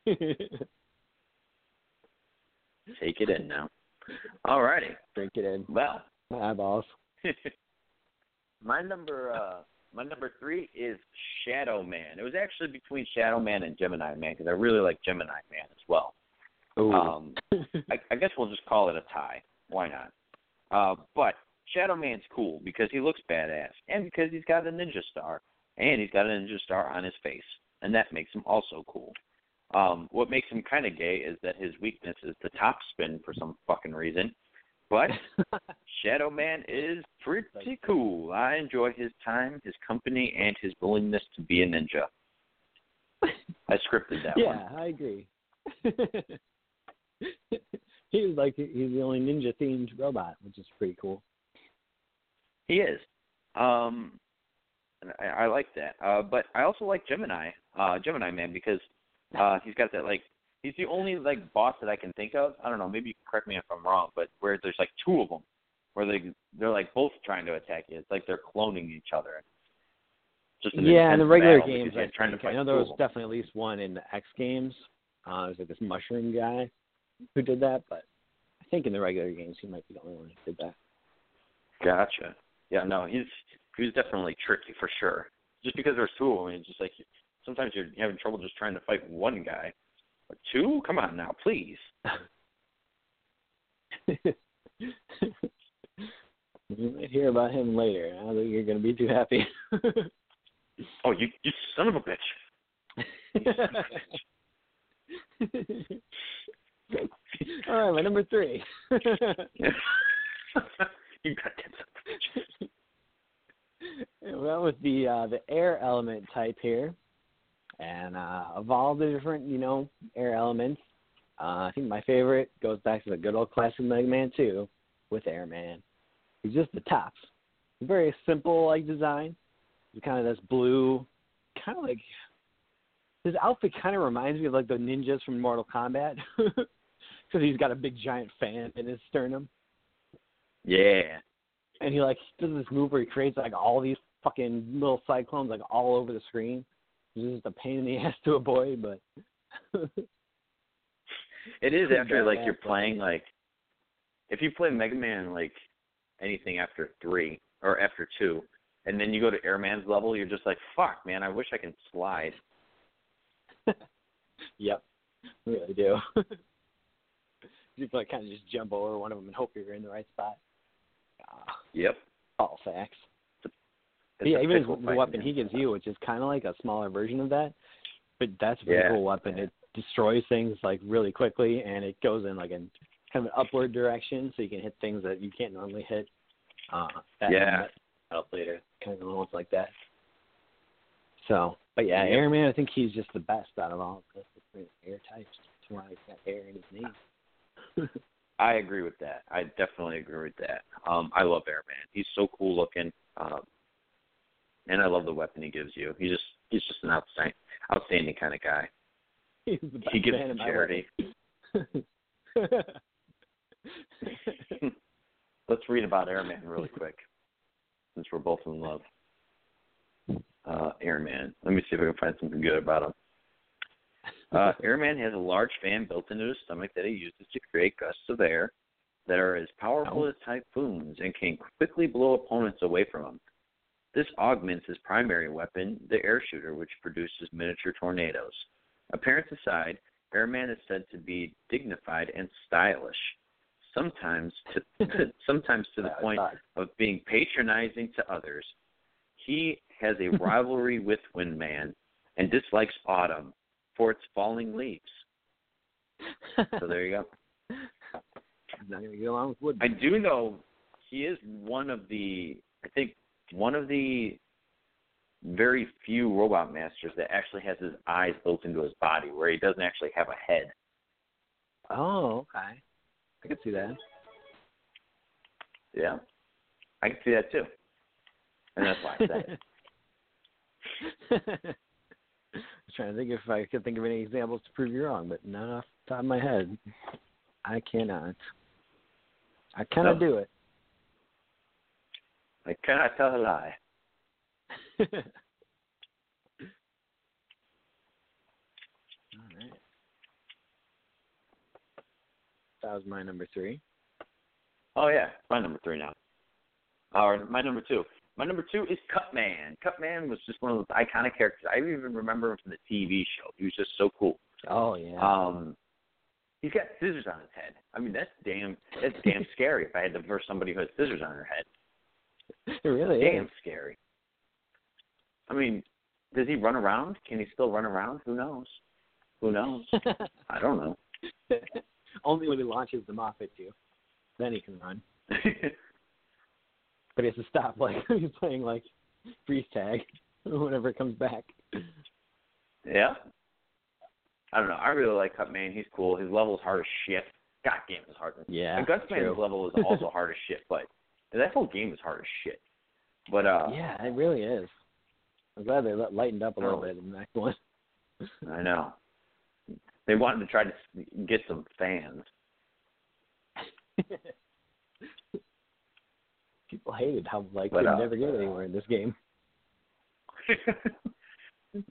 Take it in now. All righty. drink it in. Well, My eyeballs. my number uh my number three is Shadow Man. It was actually between Shadow Man and Gemini Man because I really like Gemini Man as well. Ooh. Um, I, I guess we'll just call it a tie. Why not? Uh, but Shadow Man's cool because he looks badass, and because he's got a ninja star, and he's got a ninja star on his face, and that makes him also cool. Um, what makes him kind of gay is that his weakness is the top spin for some fucking reason. But Shadow Man is pretty cool. I enjoy his time, his company, and his willingness to be a ninja. I scripted that one. yeah, I agree. he's like he's the only ninja themed robot, which is pretty cool. He is. Um, I, I like that. Uh, but I also like Gemini, uh, Gemini Man, because uh, he's got that like he's the only like boss that I can think of. I don't know. Maybe you can correct me if I'm wrong, but where there's like two of them, where they they're like both trying to attack you. It's like they're cloning each other. Just an yeah, in the regular games, I, trying to fight I know there was definitely at least one in the X Games. Uh, there's like this mushroom guy who did that, but I think in the regular games he might be the only one who did that. Gotcha. Yeah, no, he's he was definitely tricky for sure. Just because there's two of them, it's just like sometimes you're having trouble just trying to fight one guy. Two? Come on now, please. you might hear about him later. I don't think you're going to be too happy. Oh, you you son of a bitch. All right, my number three. you goddamn son of a bitch. well, with the uh, the air element type here, and uh, of all the different you know air elements, uh, I think my favorite goes back to the good old classic Mega Man 2 with Airman. He's just the tops. very simple like design. He's kind of this blue, kind of like his outfit kind of reminds me of like the ninjas from Mortal Kombat because he's got a big giant fan in his sternum, Yeah. and he like does this move where he creates like all these fucking little cyclones like all over the screen. It's just a pain in the ass to avoid, but It is after like you're playing like if you play Mega Man like anything after three or after two, and then you go to Airman's level, you're just like, fuck, man, I wish I can slide. yep, really do. you like kind of just jump over one of them and hope you're in the right spot. Ah, Yep. all facts. Yeah, even his, the weapon he gives you, which is kind of like a smaller version of that, but that's a pretty Yeah. cool weapon. It destroys things like really quickly, and it goes in like in kind of an upward direction, so you can hit things that you can't normally hit. Uh, that Yeah. Up later, kind of ones like that. So, but yeah, Yep. Airman, I think he's just the best out of all of the different air types. That's why he's got air in his name. I agree with that. I definitely agree with that. Um, I love Airman. He's so cool looking. Um, and I love the weapon he gives you. He's just he's just an outstanding outstanding kind of guy. he's the best He gives man to charity. Let's read about Airman really quick, since we're both in love. Uh, Airman. Let me see if I can find something good about him. Uh, Airman has a large fan built into his stomach that he uses to create gusts of air that are as powerful Oh. as typhoons and can quickly blow opponents away from him. This augments his primary weapon, the air shooter, which produces miniature tornadoes. Appearance aside, Airman is said to be dignified and stylish, sometimes to sometimes to the point of being patronizing to others. He has a rivalry with Windman and dislikes autumn for its falling leaves. So there you go. I'm not gonna get along with Wood. I do know he is one of the I think one of the very few robot masters that actually has his eyes built into his body where he doesn't actually have a head. Oh, okay. I can see that. Yeah. I can see that too. And that's why I said it. I was trying to think if I could think of any examples to prove you wrong, but not off the top of my head. I cannot. I cannot No. do it. I cannot tell a lie. All right. That was my number three. Oh yeah, my number three now. Or my number two. My number two is Cutman. Cutman was just one of those iconic characters. I even remember him from the TV show. He was just so cool. Oh yeah. Um, he's got scissors on his head. I mean, that's damn that's damn scary. If I had to verse somebody who has scissors on her head, it really damn is. scary. I mean, does he run around? Can he still run around? Who knows? Who knows? I don't know. Only when he launches them off at you, then he can run. But he has to stop like he's playing like freeze tag whenever it comes back. yeah. I don't know. I really like Cutman. He's cool. His level is hard as shit. God damn, it's hard. Yeah. and Gutsman's level is also hard as shit, but that whole game is hard as shit. But uh Yeah, it really is. I'm glad they lightened up a little Oh. bit in the next one. I know. They wanted to try to get some fans. People hated how like But, we uh, never get anywhere in this game.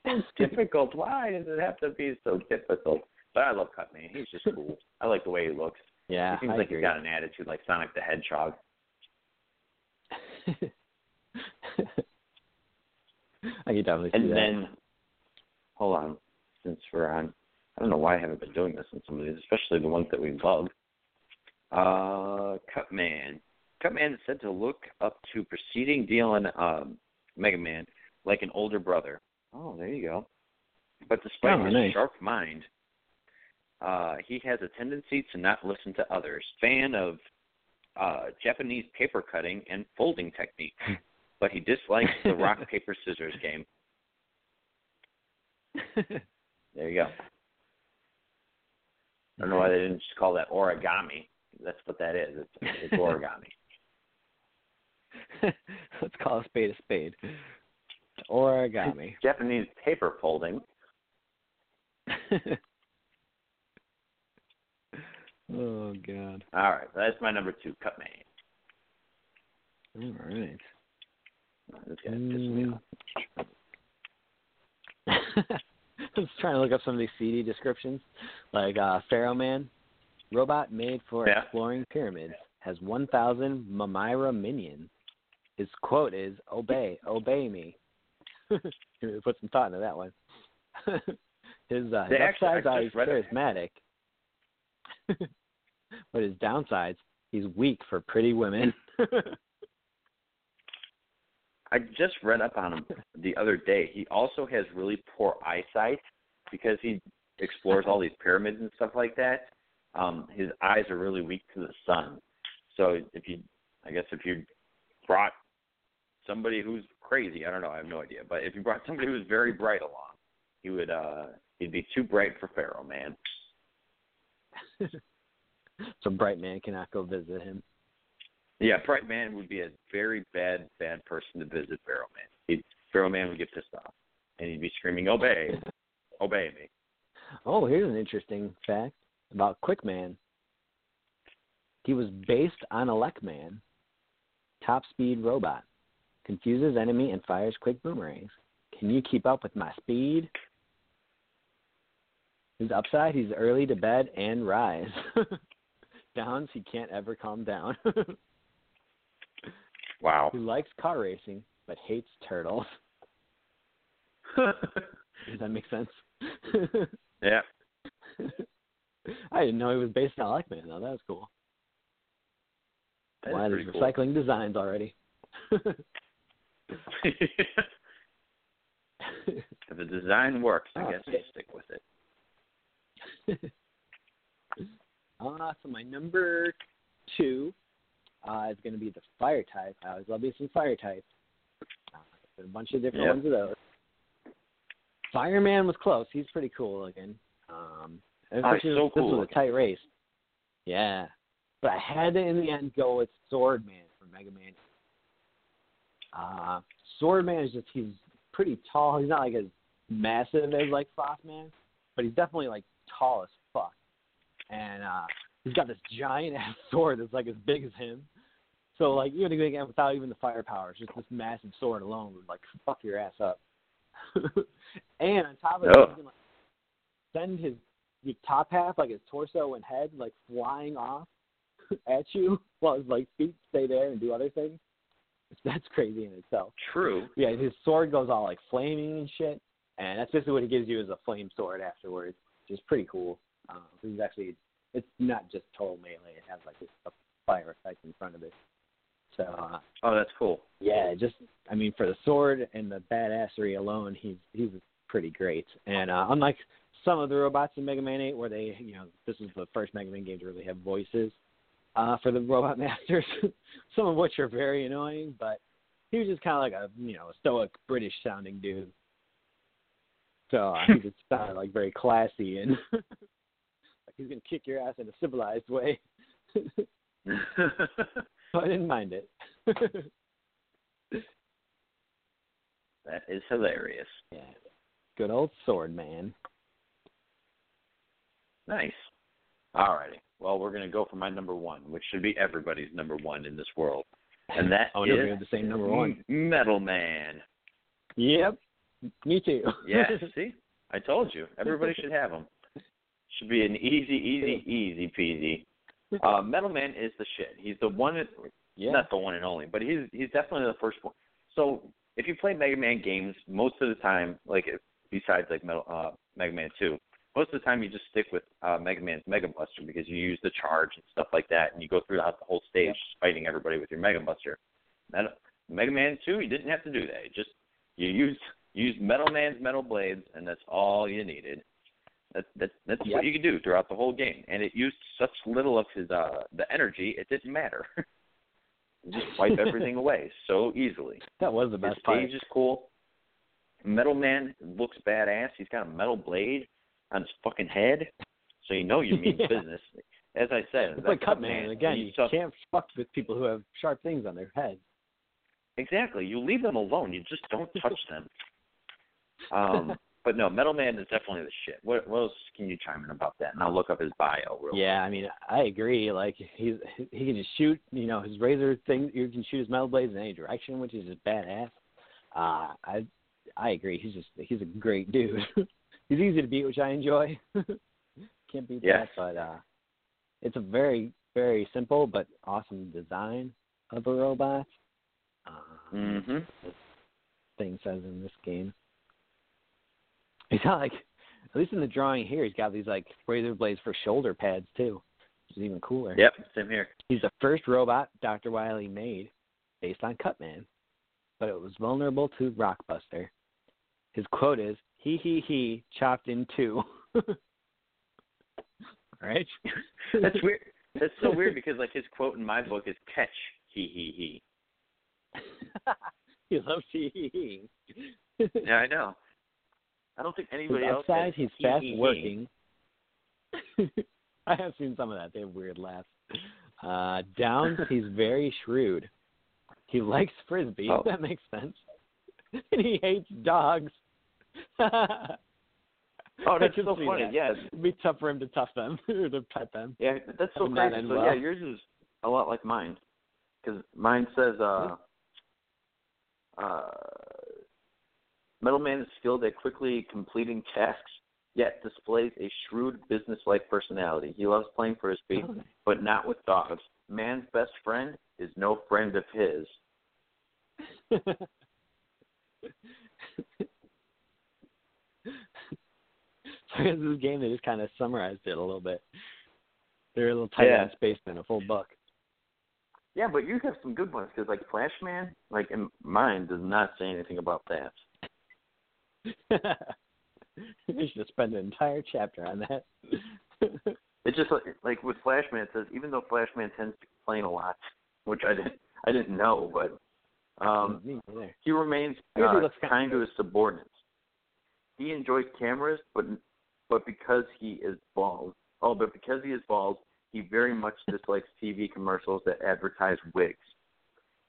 it's difficult. Why does it have to be so difficult? But I love Cutman. He's just cool. I like the way he looks. Yeah, he seems I like agree. he's got an attitude like Sonic the Hedgehog. I can definitely see And that. then, hold on, since we're on, I don't know why I haven't been doing this in some of these, especially the ones that we love. Uh, Cutman. Cutman is said to look up to preceding deal in um, Mega Man like an older brother. Oh, there you go. But despite Oh, his nice. sharp mind, uh, he has a tendency to not listen to others. Fan of uh, Japanese paper cutting and folding techniques, but he dislikes the rock paper scissors game. There you go. I don't know why they didn't just call that origami. That's what that is. It's, it's origami. Let's call a spade a spade. Origami. Japanese paper folding. oh God. All right, that's my number two, cut man. All right. This guy pissed Mm. off. I was trying to look up some of these CD descriptions, like uh, Pharaoh Man, robot made for Yeah. exploring pyramids, has 1,000 Mummira minions. His quote is "Obey, obey me." Put some thought into that one. his uh, his They actually- I upsides are he's just read it. But his downsides he's weak for pretty women. I just read up on him the other day. He also has really poor eyesight because he explores all these pyramids and stuff like that. Um, his eyes are really weak to the sun. So if you, I guess if you brought somebody who's crazy, I don't know, I have no idea, but if you brought somebody who's very bright along, he would, uh, he'd be too bright for Pharaoh, man. so bright man cannot go visit him. Yeah, Bright Man would be a very bad, bad person to visit Pharaoh Man. He'd, Pharaoh Man would get pissed off, and he'd be screaming, "Obey, obey me!" Oh, here's an interesting fact about Quick Man. He was based on Elecman, top speed robot. Confuses enemy and fires quick boomerangs. Can you keep up with my speed? His upside, he's early to bed and rise. Downs, he can't ever calm down. Wow. he likes car racing, but hates turtles. Does that make sense? yeah. I didn't know he was based on Elecman, though. That was cool. That pretty there's cool. recycling designs already. if the design works, I Oh, guess you okay. stick with it. Uh, so my number two uh, is going to be the fire type. I always love me some fire types. Uh, a bunch of different Yep. ones of those. Fireman was close. He's pretty cool looking. Um, Oh, he's especially so this cool was a tight race. Yeah, but I had to in the end go with Swordman from Mega Man. Uh, Swordman is just he's pretty tall. He's not like as massive as like Frostman, but he's definitely like tall as fuck. And uh he's got this giant ass sword that's like as big as him. So like even again without even the firepower, it's just this massive sword alone would like fuck your ass up. and on top of that, Oh. he can like send his your top half, like his torso and head, like flying off at you while his like feet stay there and do other things. That's crazy in itself. True. Yeah, his sword goes all like flaming and shit, and that's basically what he gives you is a flame sword afterwards, which is pretty cool. Um, this is actually it's not just total melee; it has like a fire effect in front of it. So uh, Oh, that's cool. yeah, just I mean for the sword and the badassery alone, he's he's pretty great. And uh, unlike some of the robots in Mega Man 8, where they you know this is the first Mega Man game to really have voices uh, for the robot masters, some of which are very annoying, but he was just kind of like a you know a stoic British sounding dude. So uh, he just sounded like very classy and like he's gonna kick your ass in a civilized way. so I didn't mind it. that is hilarious. yeah, good old sword man. Nice. All righty. Well, we're gonna go for my number one, which should be everybody's number one in this world, and that Oh, no, we have the same number one. Metal Man. Yep, me too. Yeah. see, I told you. Everybody should have them. Should be an easy, easy, easy peasy. Uh, Metal Man is the shit. He's the one. That, yeah. Not the one and only, but he's he's definitely the first one. So if you play Mega Man games, most of the time, like besides like Metal, uh, Mega Man Two, most of the time you just stick with uh, Mega Man's Mega Buster because you use the charge and stuff like that, and you go throughout the whole stage just fighting everybody with your Mega Buster. That, Mega Man Two, you didn't have to do that. You just you used you used Metal Man's metal blades, and that's all you needed. That, that that's Yep. what you could do throughout the whole game, and it used such little of his uh the energy, it didn't matter. Just wipe everything away so easily. that was the His best part. stage is cool. Metal Man looks badass. He's got a metal blade on his fucking head, so you know you mean Yeah. business. As I said, It's like Cutman. Again, you took- can't fuck with people who have sharp things on their head. Exactly. You leave them alone. You just don't touch them. Um, but no, Metal Man is definitely the shit. What, what else can you chime in about that? And I'll look up his bio real Yeah, I mean, I agree. Like he's he can just shoot, you know, his razor thing. You can shoot his metal blades in any direction, which is just badass. Uh, I I agree. He's just he's a great dude. he's easy to beat, which I enjoy. Can't beat Yes. that, but uh, it's a very very simple but awesome design of a robot. Uh, Mm-hmm. thing says in this game. He's got like, at least in the drawing here, he's got these like razor blades for shoulder pads too, which is even cooler. Yep, same here. He's the first robot Dr. Wily made based on Cutman, but it was vulnerable to Rockbuster. His quote is, he, he, he, chopped in two. right? That's weird. That's so weird because like his quote in my book is catch he he he. he loves he, he, he. Yeah, I know. I don't think anybody else. upside, he's he, fast he, working. I have seen some of that. They have weird laughs. Uh, downs, he's very shrewd. He likes frisbee. Oh. That makes sense. and he hates dogs. Oh, that's so funny. that. Yeah, It'd be tough for him to tough them or to pet them. yeah, that's so Have that crazy. So well. yeah, yours is a lot like mine, because mine says uh, uh, Metal Man is skilled at quickly completing tasks, yet displays a shrewd business-like personality. He loves playing frisbee, Oh. but not with dogs. Man's best friend is no friend of his. so in this game, they just kind of summarized it a little bit. They're a little tight Yeah. on space in a full book. Yeah, but you have some good ones because like Flashman, like in mine does not say anything about that. we should spend an entire chapter on that. It's just like, like with Flashman, it says even though Flashman tends to complain a lot, which I didn't I didn't know, but um, he remains uh, kinda to his subordinates. He enjoys cameras, but but because he is bald, oh, but because he is bald, he very much dislikes TV commercials that advertise wigs.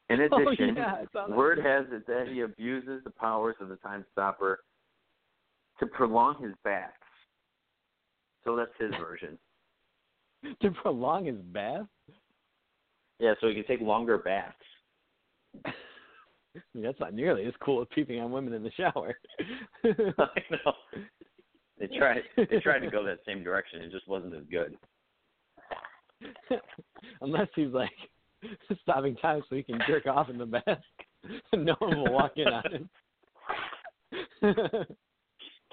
In Oh, addition, yeah, saw that. word has it that he abuses the powers of the Time Stopper to prolong his baths. So that's his version. to prolong his bath? Yeah, so he can take longer baths. I mean, that's not nearly as cool as peeping on women in the shower. I know. They tried. They tried to go that same direction. It just wasn't as good. Unless he's like stopping time so he can jerk off in the bath, and no one will walk in on him.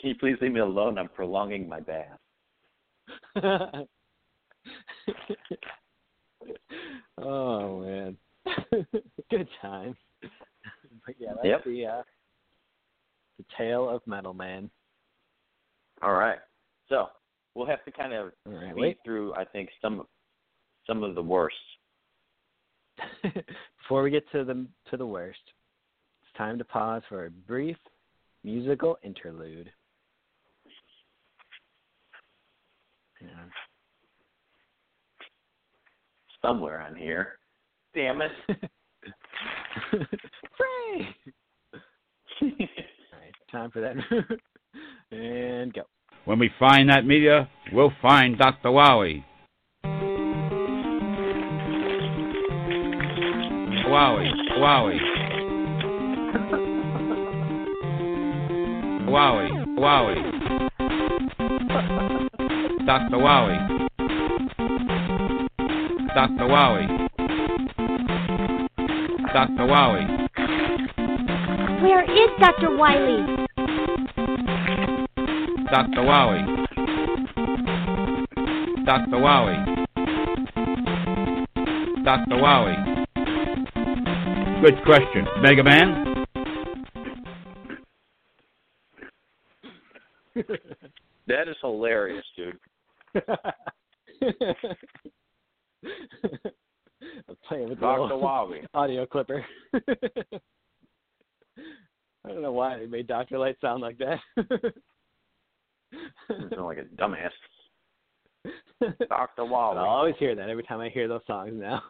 Can you please leave me alone? I'm prolonging my bath. oh man, good time. But yeah, that's Yep. the uh, the tale of Metal Man. All right. So we'll have to kind of right, through. I think some some of the worst. Before we get to the to the worst, it's time to pause for a brief musical interlude. Hang on. Somewhere on here. Damn it. Hooray! All right, time for that. and go. When we find that media, we'll find Dr. Wowie. Wowie, Wowie. Wowie, Wowie. Dr. Wowie. Dr. Wowie. Dr. Wowie. Where is Dr. Wily? Dr. Wowie. Dr. Wowie. Dr. Wowie. Good question. Mega Man? Wowie. audio clipper. I don't know why they made Dr. Light sound like that. Sound like a dumbass. Dr. But I'll always hear that every time I hear those songs now.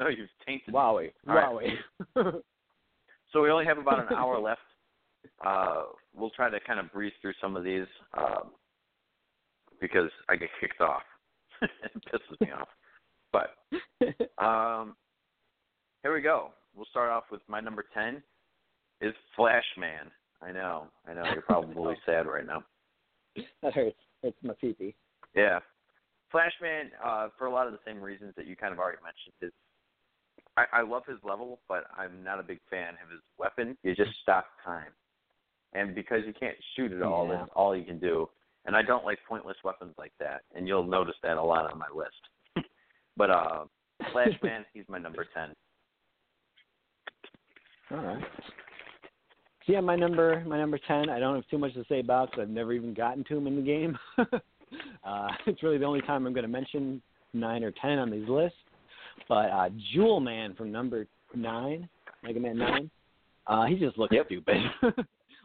No, you've tainted. Wowie. All right. Wowie. So we only have about an hour left. Uh, we'll try to kind of breeze through some of these um, because I get kicked off. it pisses me off. But um, here we go. We'll start off with my number ten is Flashman. I know, I know. You're probably sad right now. that hurts. It's my pee Yeah. Flashman, uh, for a lot of the same reasons that you kind of already mentioned, his I, I love his level, but I'm not a big fan of his weapon. You just stop time. And because you can't shoot at all, Yeah. that's all you can do. And I don't like pointless weapons like that. And you'll notice that a lot on my list. But uh Flashman, he's my number ten. All right. So yeah, my number my number ten. I don't have too much to say about because I've never even gotten to him in the game. uh, it's really the only time I'm going to mention nine or ten on these lists. But uh, Jewel Man from number nine, Mega Man nine, uh, he just looks Yep. stupid.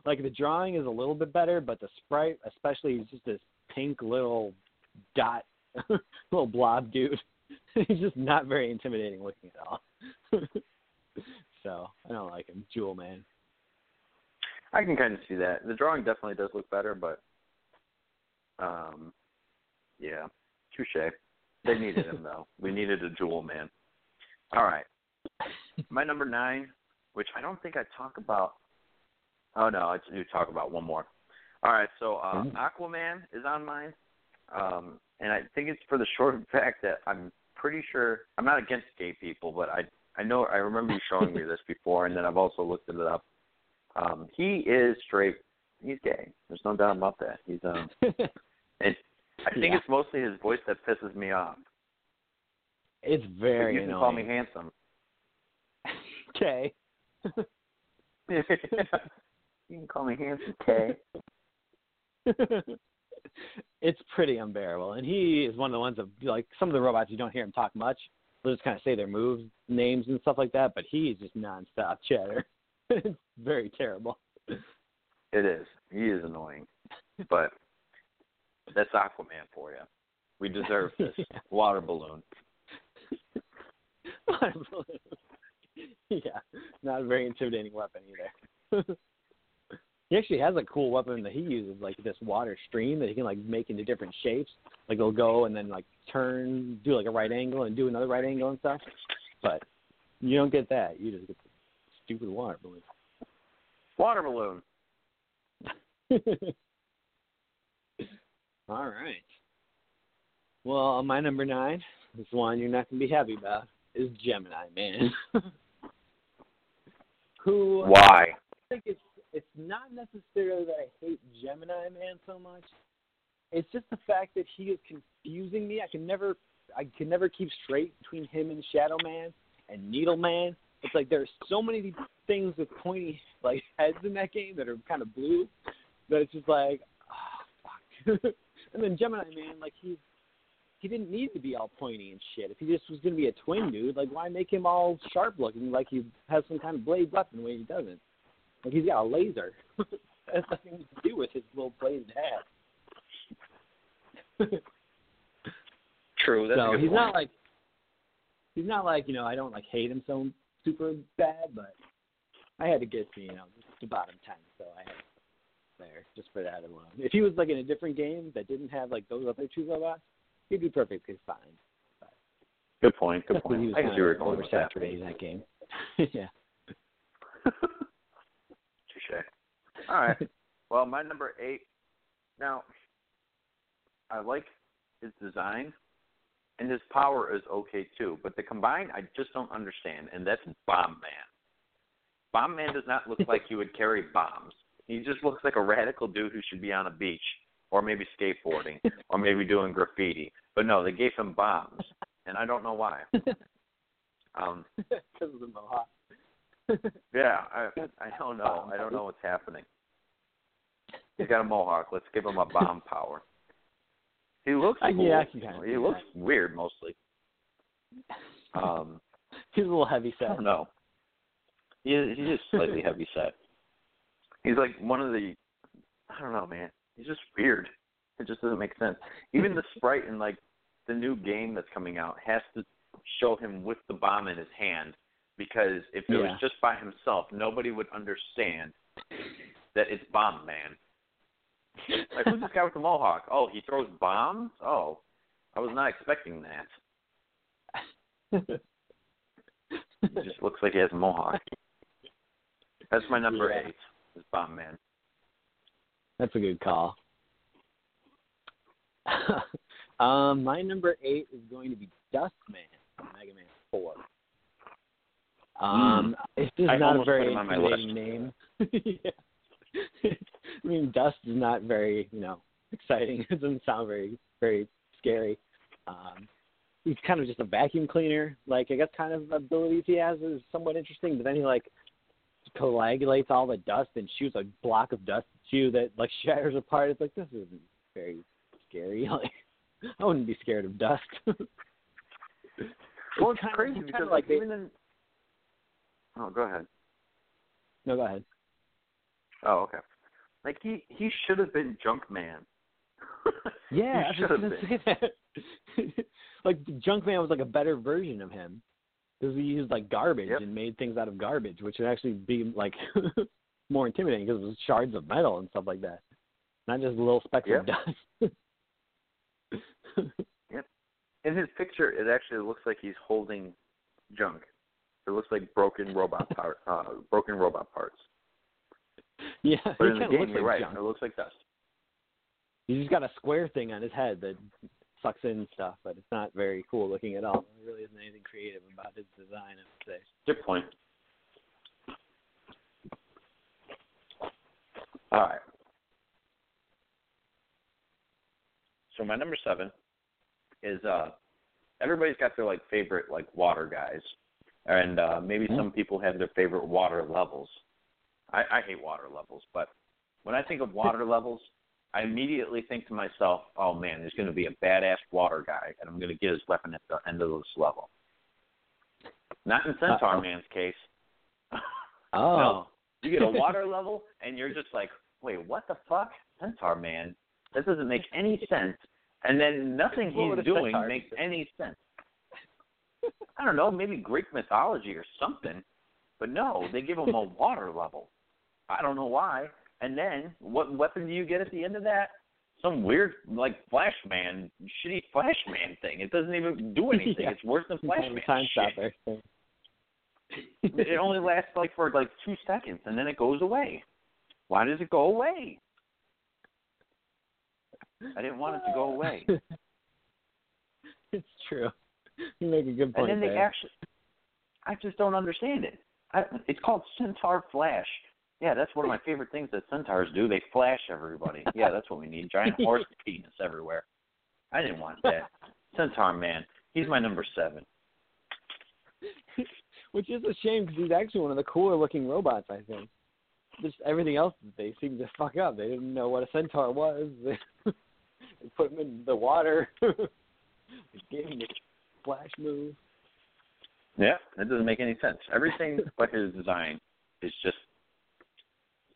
like the drawing is a little bit better, but the sprite, especially, he's just this pink little dot, little blob dude. he's just not very intimidating looking at all. so I don't like him, Jewel Man. I can kind of see that. The drawing definitely does look better, but um yeah. Touche. They needed him though. We needed a jewel man. All right. My number nine, which I don't think I talk about. Oh no, I do talk about one more. All right, so uh, Mhm. Aquaman is on mine, um, and I think it's for the short fact that I'm pretty sure I'm not against gay people, but I I know I remember you showing me this before, and then I've also looked it up. Um, he is straight. He's gay. There's no doubt about that. He's um, and I think Yeah. it's mostly his voice that pisses me off. it's But very you can annoying. call me handsome. Okay. you can call me handsome, Kay. It's pretty unbearable. And he is one of the ones that like some of the robots you don't hear him talk much. They'll just kind of say their moves, names, and stuff like that. But he is just nonstop chatter. it's very terrible. It is. He is annoying, but that's Aquaman for you. We deserve this Yeah. Water balloon. water balloon. yeah, not a very intimidating weapon either. He actually has a cool weapon that he uses, like this water stream that he can like make into different shapes. Like he'll go and then like turn, do like a right angle and do another right angle and stuff. But you don't get that. You just get the stupid water balloon. Water balloon. All right. Well, my number nine, this one you're not gonna be happy about, is Gemini Man. Who Why? I think it's it's not necessarily that I hate Gemini Man so much. It's just the fact that he is confusing me. I can never I can never keep straight between him and Shadow Man and Needle Man. It's like there's so many things with pointy like heads in that game that are kind of blue that it's just like oh fuck. and then Gemini Man, like he's he didn't need to be all pointy and shit. If he just was gonna be a twin dude, like why make him all sharp looking like he has some kind of blade weapon when he doesn't? Like he's got a laser. That's nothing to do with his little bladed hat. True. That's a so good he's point. not like he's not like you know I don't like hate him so super bad, but I had to get to you know the bottom ten, so I had it there just for that alone. If he was like in a different game that didn't have like those other two robots, he'd be perfectly fine. Good point. Good Except that he point. was I can see where you're kind going with that. that game. yeah. All right. Well, my number eight. Now, I like his design, and his power is okay too. But the combine, I just don't understand, and that's Bomb Man. Bomb Man does not look like he would carry bombs. He just looks like a radical dude who should be on a beach, or maybe skateboarding, or maybe doing graffiti. But no, they gave him bombs, and I don't know why. Um, Because of the mohawk. yeah, I I don't know. I don't know what's happening. He's got a mohawk. Let's give him a bomb power. He looks Uh, cool. yeah, I can kinda he looks weird mostly. Um, He's a little heavy set. I don't know. He is, he's just slightly heavy set. He's like one of the. I don't know, man. He's just weird. It just doesn't make sense. Even the sprite in like the new game that's coming out has to show him with the bomb in his hand because if it Yeah. was just by himself, nobody would understand that it's Bomb Man. Like who's this guy with the mohawk? Oh, he throws bombs. Oh, I was not expecting that. He just looks like he has a mohawk. That's my number Yeah. eight. Is Bomb Man. That's a good call. um, my number eight is going to be Dustman from Mega Man Four. Um, it's just I not a very put him on my intimidating name. yeah. I mean, Dust is not very, you know, exciting. It doesn't sound very, very scary. Um, he's kind of just a vacuum cleaner. Like I guess kind of abilities he has is somewhat interesting, but then he like coagulates all the dust and shoots a block of dust at you that like shatters apart. It's like this isn't very scary. Like I wouldn't be scared of dust. Well, it's crazy it's because kind of like they- even in. Oh, go ahead. no, go ahead. Oh, okay. Like he he should have been Junk Man. Yeah, I was should have gonna been. say that. like Junkman was like a better version of him because he used like garbage Yep. and made things out of garbage, which would actually be like more intimidating because it was shards of metal and stuff like that, not just little specks of dust. Yep. In his picture, it actually looks like he's holding junk. It looks like broken robot part, uh, broken robot parts. yeah, But in the game, you're like right. junk. It looks like dust. He's just got a square thing on his head that sucks in stuff, but it's not very cool looking at all. There really isn't anything creative about his design, I would say. Good point. All right. So my number seven is uh everybody's got their like favorite like water guys. And uh maybe some people have their favorite water levels. I, I hate water levels, but when I think of water levels, I immediately think to myself, Oh man, there's gonna be a badass water guy and I'm gonna get his weapon at the end of this level. Not in Centaur Uh-oh. Man's case. Oh, No. You get a water level, and you're just like, wait, what the fuck? Centaur Man? That doesn't make any sense. And then nothing What he's doing makes any sense. I don't know, maybe Greek mythology or something. But no, they give him a water level. I don't know why. And then what weapon do you get at the end of that? Some weird like Flash Man, shitty Flash Man thing. It doesn't even do anything. Yeah. It's worse than Flash Man. time stopper. it only lasts like for like two seconds and then it goes away. Why does it go away? I didn't want it to go away. it's true. You make a good point. and then they there. actually, I just don't understand it. I, it's called Centaur Flash. Yeah, that's one of my favorite things that centaurs do. They flash everybody. Yeah, that's what we need. Giant horse penis everywhere. I didn't want that. Centaur man. He's my number seven. Which is a shame because he's actually one of the cooler looking robots, I think. Just everything else they seem to fuck up. They didn't know what a centaur was. They, put him in the water. they gave him the flash move. Yeah, that doesn't make any sense. Everything but his design is just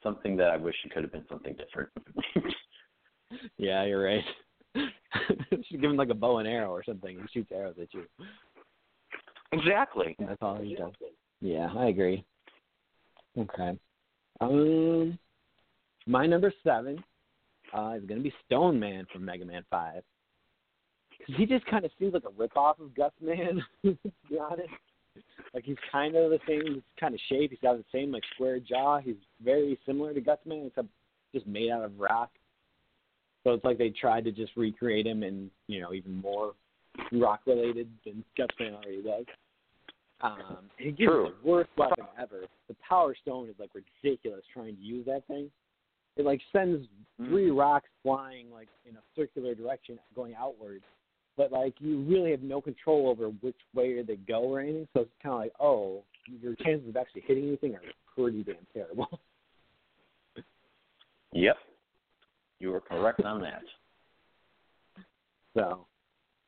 something that I wish it could have been something different. Yeah, you're right. Should give him like a bow and arrow or something. He shoots arrows at you. exactly. That's all he does. Yeah, I agree. Okay. Um, my number seven uh, is going to be Stone Man from Mega Man Five. Because he just kind of seems like a ripoff of Guts Man, to be honest. Like he's kind of the same kind of shape. He's got the same like square jaw. He's very similar to Gutsman, except just made out of rock. So it's like they tried to just recreate him and you know even more rock related than Gutsman already was. Um, it gives True. the worst weapon ever. The Power Stone is like ridiculous trying to use that thing. It like sends three rocks flying like in a circular direction going outward, but like you really have no control over which way they go or anything. So it's kind of like, oh, your chances of actually hitting anything are pretty damn terrible. Yep. You were correct on that. so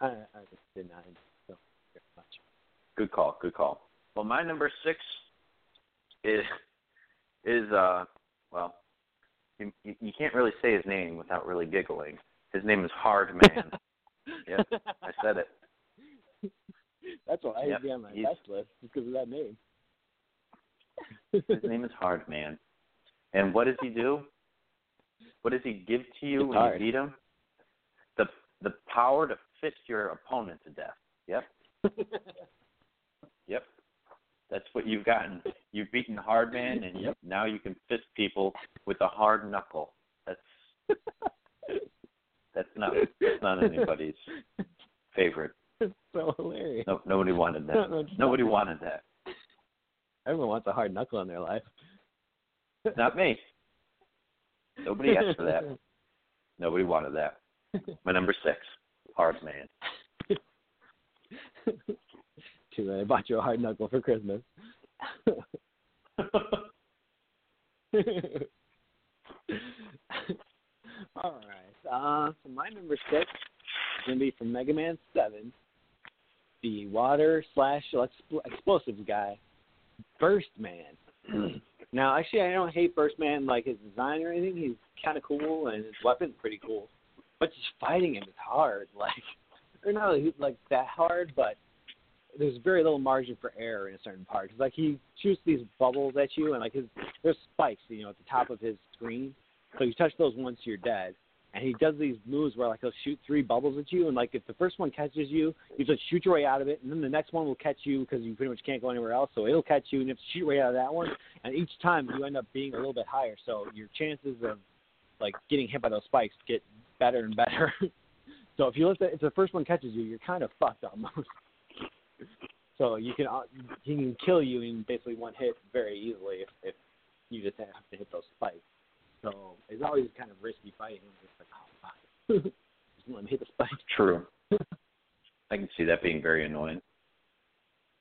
I, I just did not so very much. Good call. Good call. Well, my number six is is uh well, you, you you can't really say his name without really giggling. His name is Hard Man. Yep, I said it. That's why Yep, he'd be on my best list because of that name. His name is Hard Man. And what does he do? What does he give to you It's when hard. you beat him? The the power to fist your opponent to death. Yep. Yep. That's what you've gotten. You've beaten Hard Man, and Yep. now you can fist people with a hard knuckle. That's that's not that's not anybody's favorite. It's so hilarious. No, nobody wanted I don't know that. Nobody wanted that. Everyone wants a hard knuckle in their life. Not me. Nobody asked for that. Nobody wanted that. My number six, Hard Man. Too bad I bought you a hard knuckle for Christmas. All right. Uh, so my number six is going to be from Mega Man 7, the water slash expl- explosives guy, Burst Man. now, actually, I don't hate Burst Man like his design or anything. He's kind of cool, and his weapon's pretty cool. But just fighting him is hard. Like, or not really, like that hard, but there's very little margin for error in a certain part. 'Cause, like he shoots these bubbles at you, and like his there's spikes, you know, at the top of his screen. So you touch those once you're dead. And he does these moves where like he'll shoot three bubbles at you, and like if the first one catches you, you just shoot your way out of it, and then the next one will catch you because you pretty much can't go anywhere else. So it'll catch you, and you have to shoot right out of that one. And each time you end up being a little bit higher, so your chances of like getting hit by those spikes get better and better. so if you let the, if the first one catches you, you're kind of fucked almost. So you can uh, he can kill you in basically one hit very easily if, if you just have to hit those spikes. So it's always kind of risky fighting. It's just like, oh fuck, just let me hit the spike. True. I can see that being very annoying.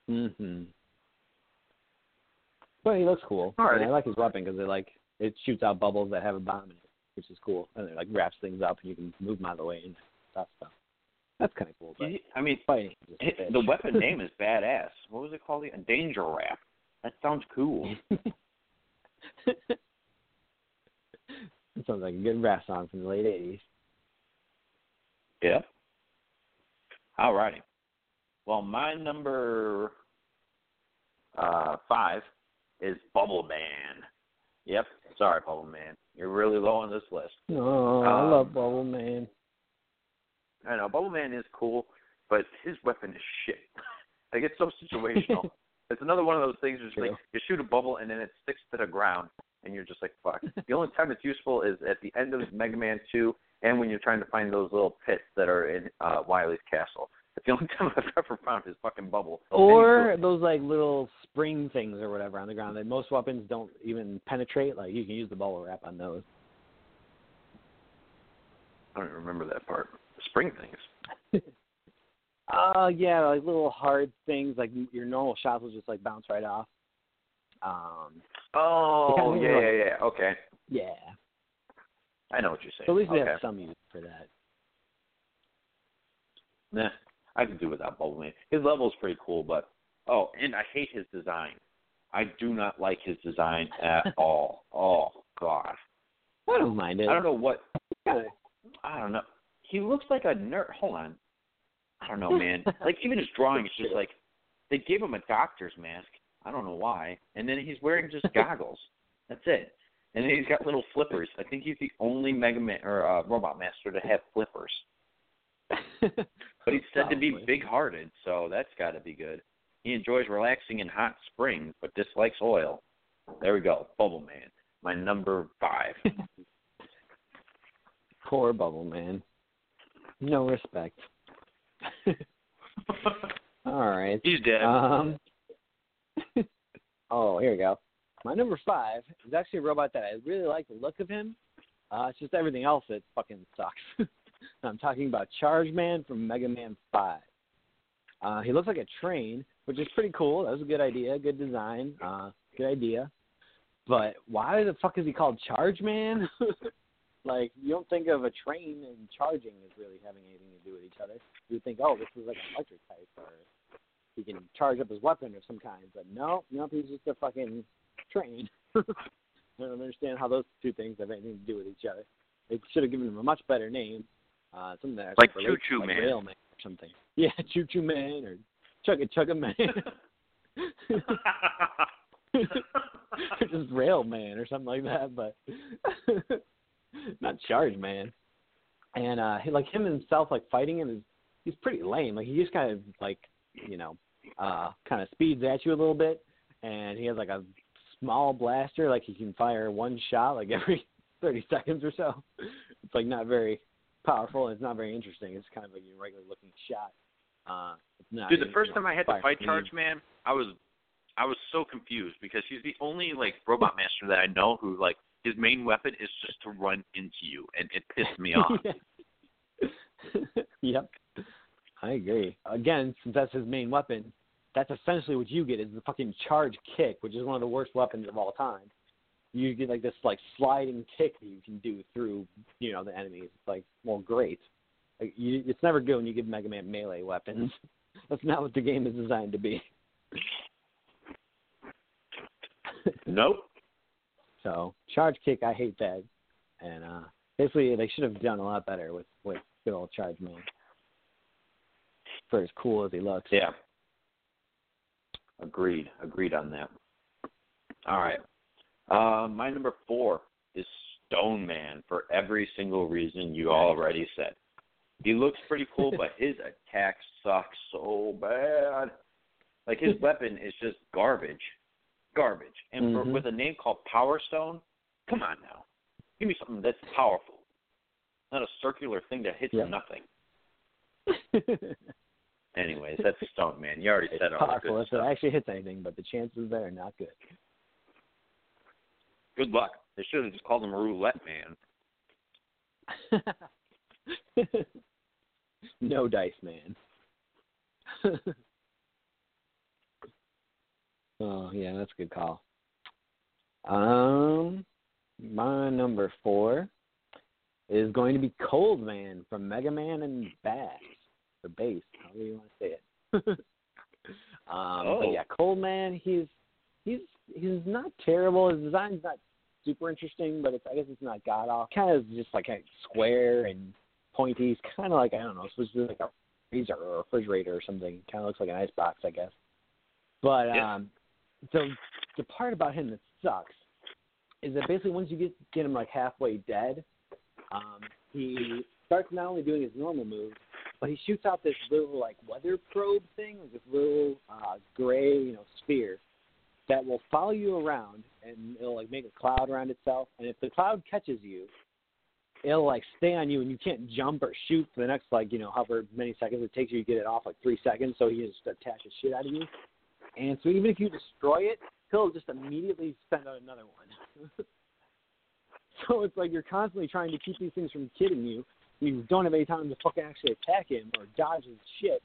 Mm-hmm. But he looks cool. Alrighty. And I like his weapon because it like it shoots out bubbles that have a bomb in it, which is cool. And it like wraps things up, and you can move them out of the way and that stuff. That's kind of cool. But I mean, fighting, is just a it, the weapon name is badass. What was it called? A danger wrap. That sounds cool. Sounds like a good rap song from the late '80s. Yep. All righty. Well, my number uh, five is Bubble Man. Yep. Sorry, Bubble Man. You're really low on this list. Oh, I Um, love Bubble Man. I know Bubble Man is cool, but his weapon is shit. like it's so situational. it's another one of those things. Just like you shoot a bubble and then it sticks to the ground, and you're just like fuck. the only time it's useful is at the end of Mega Man Two, and when you're trying to find those little pits that are in uh, Wily's castle. That's the only time I've ever found his fucking bubble. Or those like little spring things or whatever on the ground that most weapons don't even penetrate. Like you can use the bubble wrap on those. I don't even remember that part. Spring things. Uh, yeah, like little hard things like your normal shots will just like bounce right off. Um, Oh, yeah, like- yeah, yeah. Okay, yeah. I know what you're saying. So at least okay. they have some use for that. Nah, I can do without Bubble Man. His level's pretty cool, but oh, and I hate his design. I do not like his design at all. Oh god. I don't mind it. I don't know what. I don't know. He looks like a nerd. Hold on. I don't know, man. like even his drawing is just like they gave him a doctor's mask. I don't know why. And then he's wearing just goggles. That's it. And then he's got little flippers. I think he's the only Mega Man or uh, Robot Master to have flippers. But he's said to be big-hearted, so that's got to be good. He enjoys relaxing in hot springs, but dislikes oil. There we go, Bubble Man, my number five. Poor Bubble Man. No respect. All right. He's dead. Um. Oh, here we go. My number five is actually a robot that I really like the look of him. Uh, it's just everything else that fucking sucks. I'm talking about Charge Man from Mega Man Five. Uh, he looks like a train, which is pretty cool. That was a good idea, good design, uh, good idea. But why the fuck is he called Charge Man? like you don't think of a train and charging as really having anything to do with each other. You would think, oh, this is like an electric type, or he can charge up his weapon of some kind. But no, no, he's just a fucking train. I don't understand how those two things have anything to do with each other. They should have given him a much better name. Uh, something that Like Choo Choo to, Man. Railman or something. Yeah, Choo Choo Man or Chugga Chugga Man. or just Rail Man or something like that, but not Charge Man. And uh he, like him himself, like fighting him is he's pretty lame. Like he just kind of like you know uh kind of speeds at you a little bit, and he has like a small blaster, like he can fire one shot like every thirty seconds or so. It's like not very powerful and it's not very interesting. It's kind of like your regular looking shot. Uh, it's not, Dude, the first time I had to fight speed. Charge Man, I was I was so confused because he's the only like robot master that I know who like his main weapon is just to run into you, and it pissed me off. yep. I agree. Again, since that's his main weapon, that's essentially what you get is the fucking charge kick, which is one of the worst weapons of all time. You get like this like sliding kick that you can do through, you know, the enemies. It's like, well, great. Like, you, it's never good when you give Mega Man melee weapons. That's not what the game is designed to be. nope. So charge kick, I hate that. And uh basically, they should have done a lot better with with good old Charge Man. For as cool as he looks. Yeah. Agreed. Agreed on that. All right. Uh, my number four is Stone Man for every single reason you already said. He looks pretty cool, but his attack sucks so bad. Like his weapon is just garbage, garbage. And for, Mhm. with a name called Power Stone, come on now, give me something that's powerful, not a circular thing that hits Yeah. nothing. Anyways, that's a Stone Man. You already it's said all the good if stuff. it actually hits anything, but the chances there are not good. Good luck. They should have just called him Roulette Man. no dice man. oh yeah, that's a good call. Um, my number four is going to be Cold Man from Mega Man and Bass or Bass, however you want to say it. um, Oh. but yeah, Cold Man, he's he's he's not terrible. His design's not super interesting, but it's I guess it's not god awful. Kind of just like a square and pointy. It's kind of like I don't know, it's supposed to be like a freezer or a refrigerator or something. Kind of looks like an ice box, I guess. But Yeah. um, the the part about him that sucks is that basically once you get get him like halfway dead, um, he starts not only doing his normal moves, but he shoots out this little like weather probe thing, this little uh, gray, you know, sphere that will follow you around and it'll like make a cloud around itself. And if the cloud catches you, it'll like stay on you and you can't jump or shoot for the next like you know however many seconds it takes you to get it off, like three seconds. So he just attach the shit out of you. And so even if you destroy it, he'll just immediately send out another one. so it's like you're constantly trying to keep these things from killing you. You don't have any time to fucking actually attack him or dodge his shit.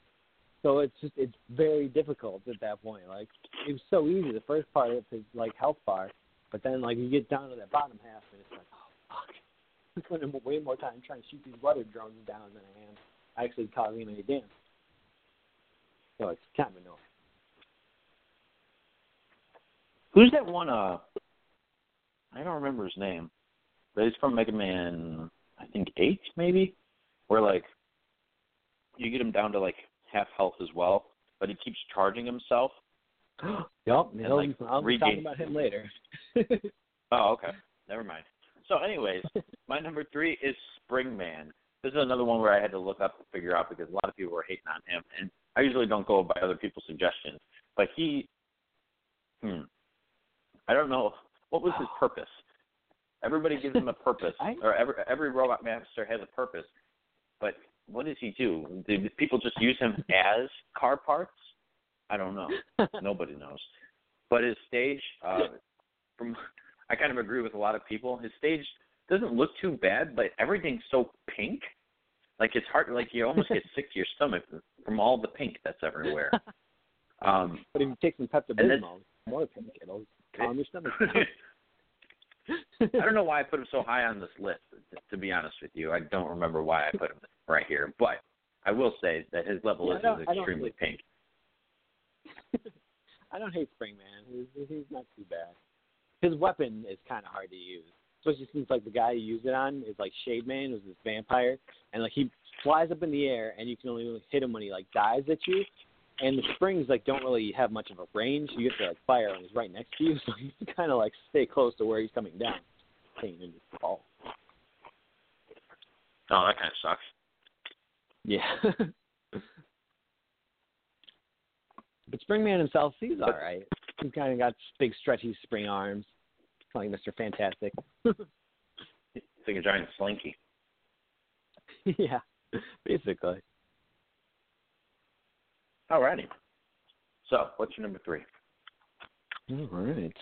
So it's just it's very difficult at that point. Like it was so easy the first part of his like health bar, but then like you get down to that bottom half and it's like, oh fuck. I'm spending way more time trying to shoot these weather drones down than I am actually causing any damage. So it's kind of annoying. Who's that one? Uh, I don't remember his name, but he's from Mega Man. I think eight, maybe, where like you get him down to like half health as well, but he keeps charging himself. yep, And, I'll, like, I'll be regain- talking about him later. Oh, okay. Never mind. So, anyways, my number three is Spring Man. This is another one where I had to look up to figure out because a lot of people were hating on him, and I usually don't go by other people's suggestions. But he, hmm, I don't know what was his purpose. Everybody gives him a purpose, I- or every every robot master has a purpose. But what does he do? Do people just use him as car parts? I don't know. Nobody knows. But his stage, uh, from I kind of agree with a lot of people. His stage doesn't look too bad, but everything's so pink. Like it's hard. Like you almost get sick to your stomach from all the pink that's everywhere. Um, but if you take some Pepto Bismol, more pink, it'll calm your stomach I don't know why I put him so high on this list. To be honest with you, I don't remember why I put him right here, but I will say that his level Yeah, is, is extremely pink. I don't hate Spring Man. He's, he's not too bad. His weapon is kind of hard to use, especially since like the guy you used it on is like Shade Man, who's this vampire, and like he flies up in the air, and you can only hit him when he like dives at you. And the springs like don't really have much of a range. You get to like fire when he's right next to you, so you have to kind of like stay close to where he's coming down, pain in his ball. Oh, that kind of sucks. Yeah. but Springman himself, he's all right. He's kind of got big, stretchy spring arms, like Mr. Fantastic. It's like a giant slinky. yeah, basically. Alrighty. So, what's your number three? All right.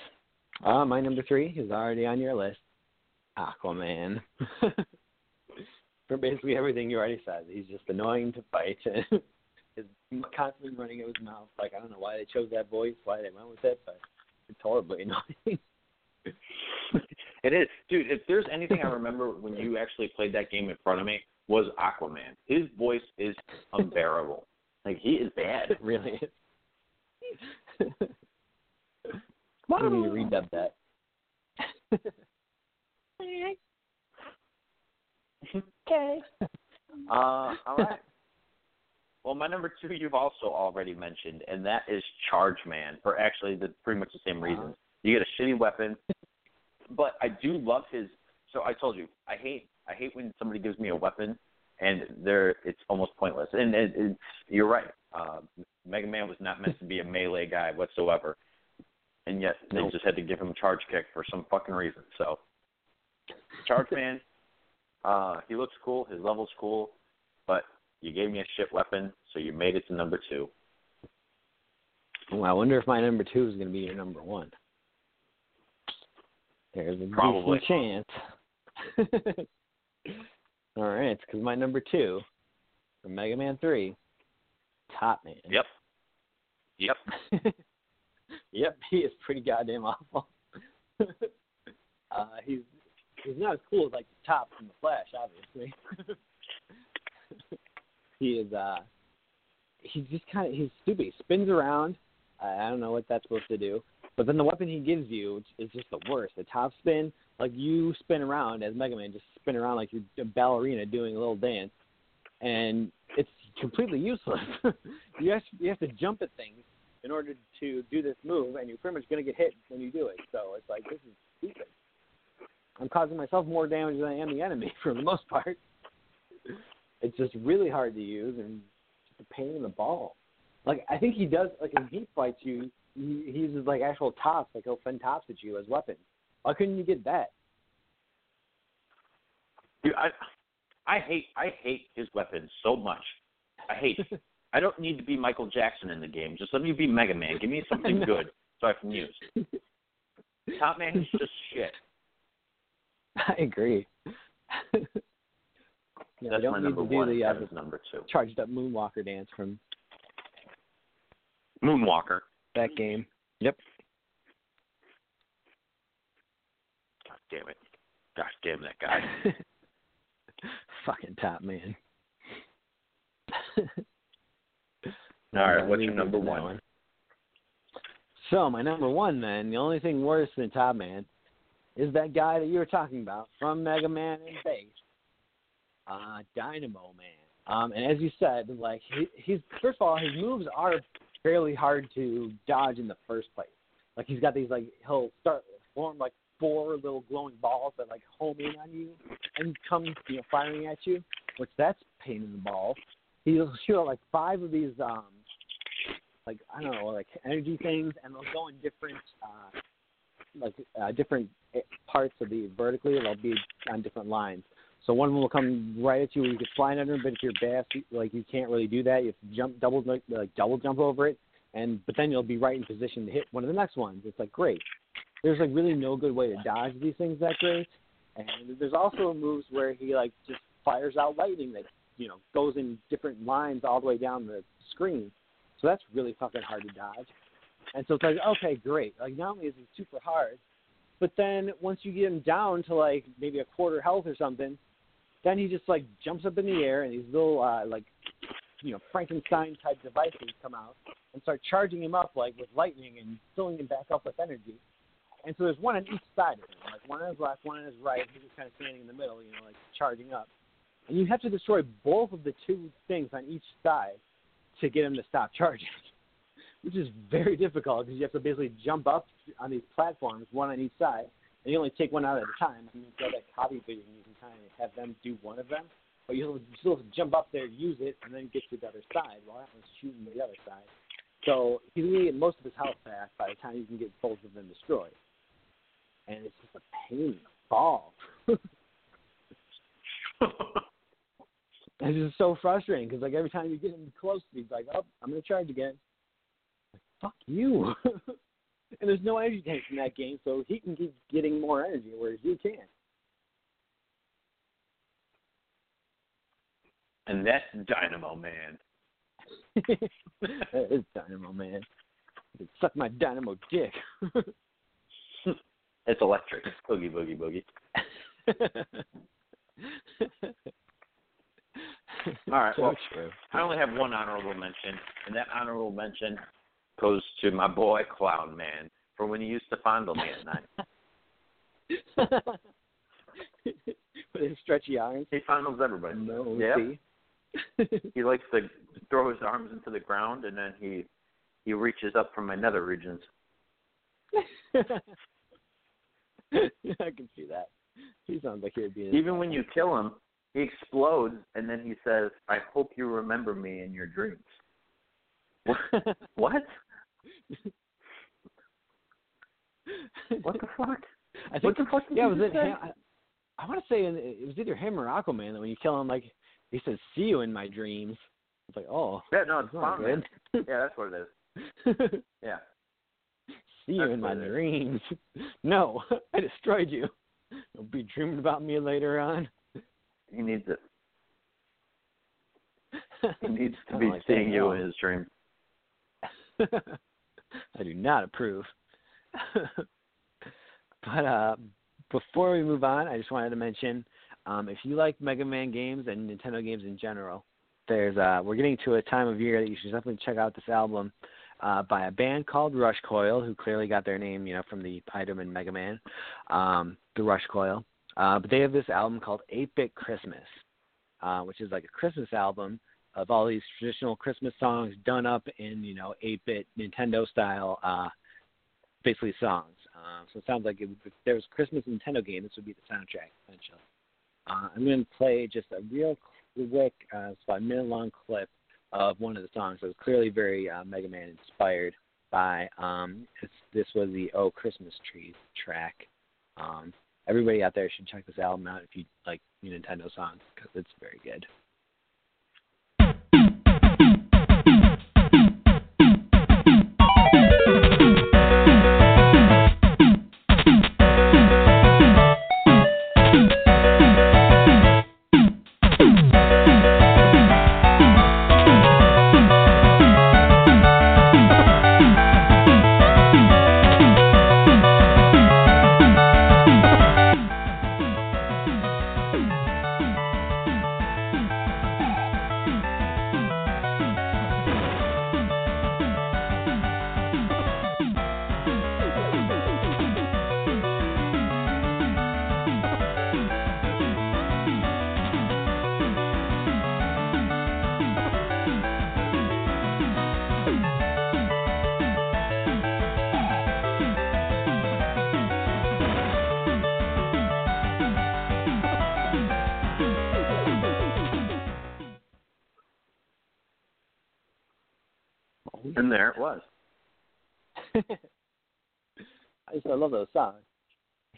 Uh, my number three is already on your list. Aquaman. For basically everything you already said, he's just annoying to fight. His constantly running out his mouth. Like I don't know why they chose that voice, why they went with it, but it's horribly annoying. It is, dude. If there's anything I remember when you actually played that game in front of me, was Aquaman. His voice is unbearable. Like he is bad. really is. you need to redub that. Okay. Uh, all right. Well, my number two you've also already mentioned, and that is Charge Man for actually the pretty much the same reason. You get a shitty weapon, but I do love his. So I told you, I hate I hate when somebody gives me a weapon and they're it's almost pointless. And it, it's you're right. Uh, Mega Man was not meant to be a melee guy whatsoever, and yet they Nope. just had to give him a charge kick for some fucking reason. So, Charge Man, uh, he looks cool. His level's cool, but you gave me a shit weapon, so you made it to number two. Well, I wonder if my number two is going to be your number one. There's a Probably. decent chance. All right, because my number two from Mega Man 3, Top Man. Yep. Yep. yep, he is pretty goddamn awful. uh, he's he's not as cool as like the top from the Flash, obviously. he is uh he's just kind of he's stupid. He spins around. I I don't know what that's supposed to do. But then the weapon he gives you is just the worst. The top spin, like you spin around as Mega Man, just spin around like you're a ballerina doing a little dance, and it's completely useless. you have you have to jump at things in order to do this move, and you're pretty much going to get hit when you do it. So it's like this is stupid. I'm causing myself more damage than I am the enemy for the most part. It's just really hard to use and just a pain in the ball. Like I think he does like in he fights you, he, he uses like actual tops, like he'll send tops at you as weapons. Why couldn't you get that? Dude, I I hate I hate his weapons so much. I hate. I don't need to be Michael Jackson in the game. Just let me be Mega Man. Give me something good so I can use. Top Man is just shit. I agree. yeah, That's don't my need number to do one. the uh, number two. charged up Moonwalker dance from Moonwalker. That game. Yep. God damn it. Gosh damn that guy. Fucking top man. All right, what's your number to one? So my number one, then the only thing worse than Top Man is that guy that you were talking about from Mega Man and Bass, uh, Dynamo Man. Um, and as you said, like he, he's first of all, his moves are fairly hard to dodge in the first place. Like he's got these like he'll start form like four little glowing balls that like home in on you and come you know firing at you, which that's pain in the balls. He'll shoot like five of these um like I don't know, like energy things, and they'll go in different, uh, like uh, different eh, parts of the vertically. They'll be on different lines. So one of them will come right at you where you can fly under, them, but if you're fast, like you can't really do that. You have to jump double, like, double jump over it, and but then you'll be right in position to hit one of the next ones. It's like great. There's like really no good way to dodge these things that great, and there's also moves where he like just fires out lightning that you know goes in different lines all the way down the screen. So that's really fucking hard to dodge. And so it's like, okay, great. Like not only is it super hard, but then once you get him down to like maybe a quarter health or something, then he just like jumps up in the air and these little uh like you know, Frankenstein type devices come out and start charging him up like with lightning and filling him back up with energy. And so there's one on each side of him, like one on his left, one on his right. He's just kind of standing in the middle, you know, like charging up. And you have to destroy both of the two things on each side to get him to stop charging, which is very difficult because you have to basically jump up on these platforms, one on each side, and you only take one out at a time. You got that copy video, and you can kind of have them do one of them, but you still jump up there, use it, and then get to the other side while that one's shooting the other side. So he's gonna get most of his health back by the time you can get both of them destroyed. And it's just a pain balls. it's just so frustrating because like every time you get him close, he's like, "Oh, I'm gonna charge again." Like, Fuck you. and there's no energy tanks in that game, so he can keep getting more energy, whereas you can't. And that's Dynamo Man. that is Dynamo Man. Suck my Dynamo dick. It's electric. Boogie boogie boogie. All right. So Well, true. I only have one honorable mention, and that honorable mention goes to my boy Clown Man for when he used to fondle me at night. With his stretchy arms. He fondles everybody. No, Yeah. He likes to throw his arms into the ground, and then he he reaches up from my nether regions. I can see that. He sounds like he'd be. Even when you kill him, he explodes, and then he says, "I hope you remember me in your dreams." What? what? The fuck? I think, What the fuck did yeah, you was it say? him? I, I want to say in- it was either him or Aquaman that when you kill him, like he says, "See you in my dreams." It's like, oh, Yeah, no, it's not good. Yeah, that's what it is. Yeah. See you That's in my it dreams. No, I destroyed you. You'll be dreaming about me later on. He needs it. He needs to be like seeing you in his dream. I do not approve. but uh, before we move on, I just wanted to mention um, if you like Mega Man games and Nintendo games in general, there's uh, we're getting to a time of year that you should definitely check out this album uh, by a band called Rush Coil, who clearly got their name, you know, from the item in Mega Man, um, the Rush Coil. Uh, but they have this album called 8-Bit Christmas, uh, which is like a Christmas album of all these traditional Christmas songs done up in you know 8-bit Nintendo style, uh, basically songs. Uh, so it sounds like it, if there was a Christmas Nintendo game, this would be the soundtrack essentially. Uh, I'm going to play just a real quick, uh, it's about a minute long clip of one of the songs. that was clearly very uh, Mega Man inspired by. Um, it's, this was the Oh Christmas Tree track. Um, everybody out there should check this album out if you like Nintendo songs because it's very good. Thank you.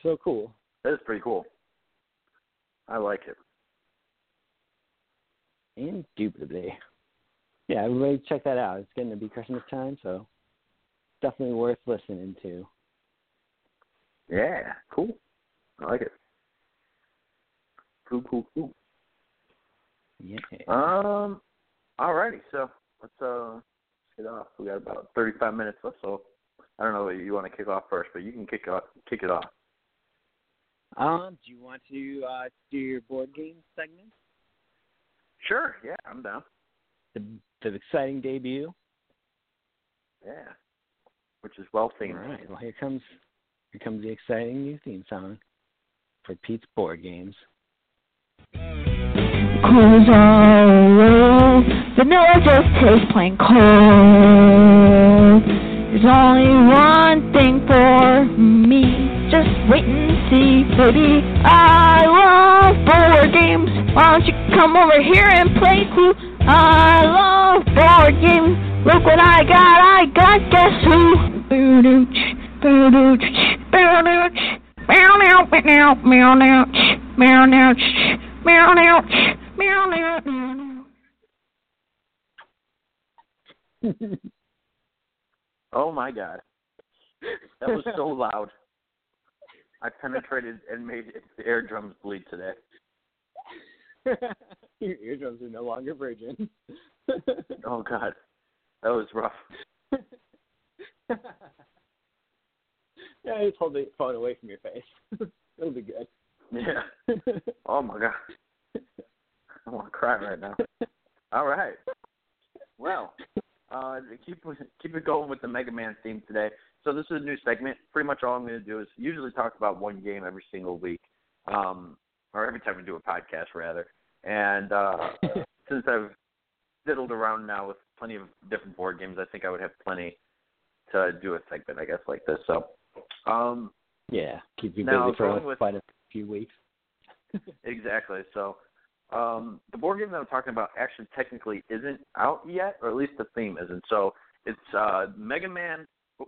So cool. That is pretty cool. I like it. Indubitably. Yeah, everybody check that out. It's getting to be Christmas time, so definitely worth listening to. Yeah, cool. I like it. Cool, cool, cool. Yeah. Um, alrighty. So let's uh let's get off. We got about thirty-five minutes left. So I don't know what you want to kick off first, but you can kick off kick it off. Um, do you want to uh, do your board game segment? Sure. Yeah, I'm down. The the exciting debut. Yeah. Which is well All themed. right. Well, here comes here comes the exciting new theme song for Pete's board games. Cause I love vanilla just taste plain cold. There's only one thing for me. Just wait and see, baby. I love board games. Why don't you come over here and play too? I love board games. Look what I got. I got guess who? Meow! Meow! Meow! Meow! Meow! Meow! Meow! Meow! Meow! Meow! Meow! oh my god. That was so loud. I penetrated and made the eardrums bleed today. Your eardrums are no longer virgin. Oh god. That was rough. yeah, just hold the phone away from your face. It'll be good. Yeah. Oh my god. I want to cry right now. All right. Well, uh, keep keep it going with the Mega Man theme today. So this is a new segment. Pretty much all I'm going to do is usually talk about one game every single week, um, or every time we do a podcast rather. And uh, since I've diddled around now with plenty of different board games, I think I would have plenty to do a segment, I guess, like this. So, um, Yeah, keep you busy for with- quite a few weeks. exactly. So, um, the board game that I'm talking about actually technically isn't out yet, or at least the theme isn't. So it's uh, Mega Man. oh,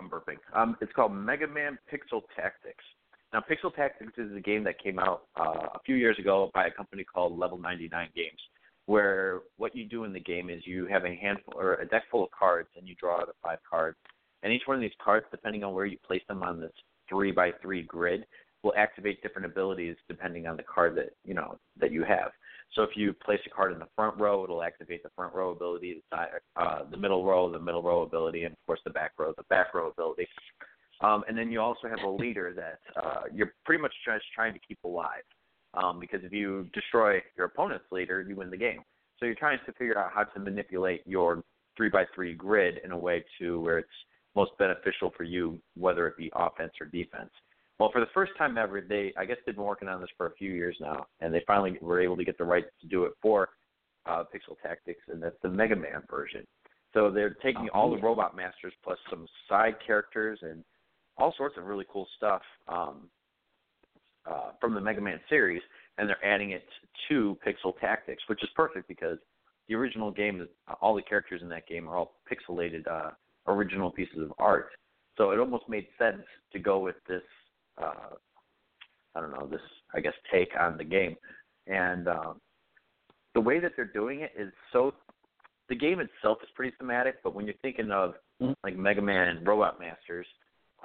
I'm burping. Um, it's called Mega Man Pixel Tactics. Now, Pixel Tactics is a game that came out uh, a few years ago by a company called Level 99 Games, where what you do in the game is you have a handful or a deck full of cards, and you draw out of five cards. And each one of these cards, depending on where you place them on this three by three grid, will activate different abilities depending on the card that you know that you have. So if you place a card in the front row, it'll activate the front row ability, the uh, the middle row, the middle row ability, and of course the back row, the back row ability. Um, and then you also have a leader that uh, you're pretty much just trying to keep alive, um, because if you destroy your opponent's leader, you win the game. So you're trying to figure out how to manipulate your three by three grid in a way to where it's most beneficial for you, whether it be offense or defense. Well, for the first time ever, they I guess they've been working on this for a few years now, and they finally were able to get the rights to do it for uh, Pixel Tactics, and that's the Mega Man version. So they're taking all the Robot Masters plus some side characters and all sorts of really cool stuff um, uh, from the Mega Man series, and they're adding it to Pixel Tactics, which is perfect because the original game, is all the characters in that game are all pixelated uh, original pieces of art. So it almost made sense to go with this uh, I don't know this I guess take on the game, and um, the way that they're doing it is so. The game itself is pretty thematic, but when you're thinking of like Mega Man and Robot Masters,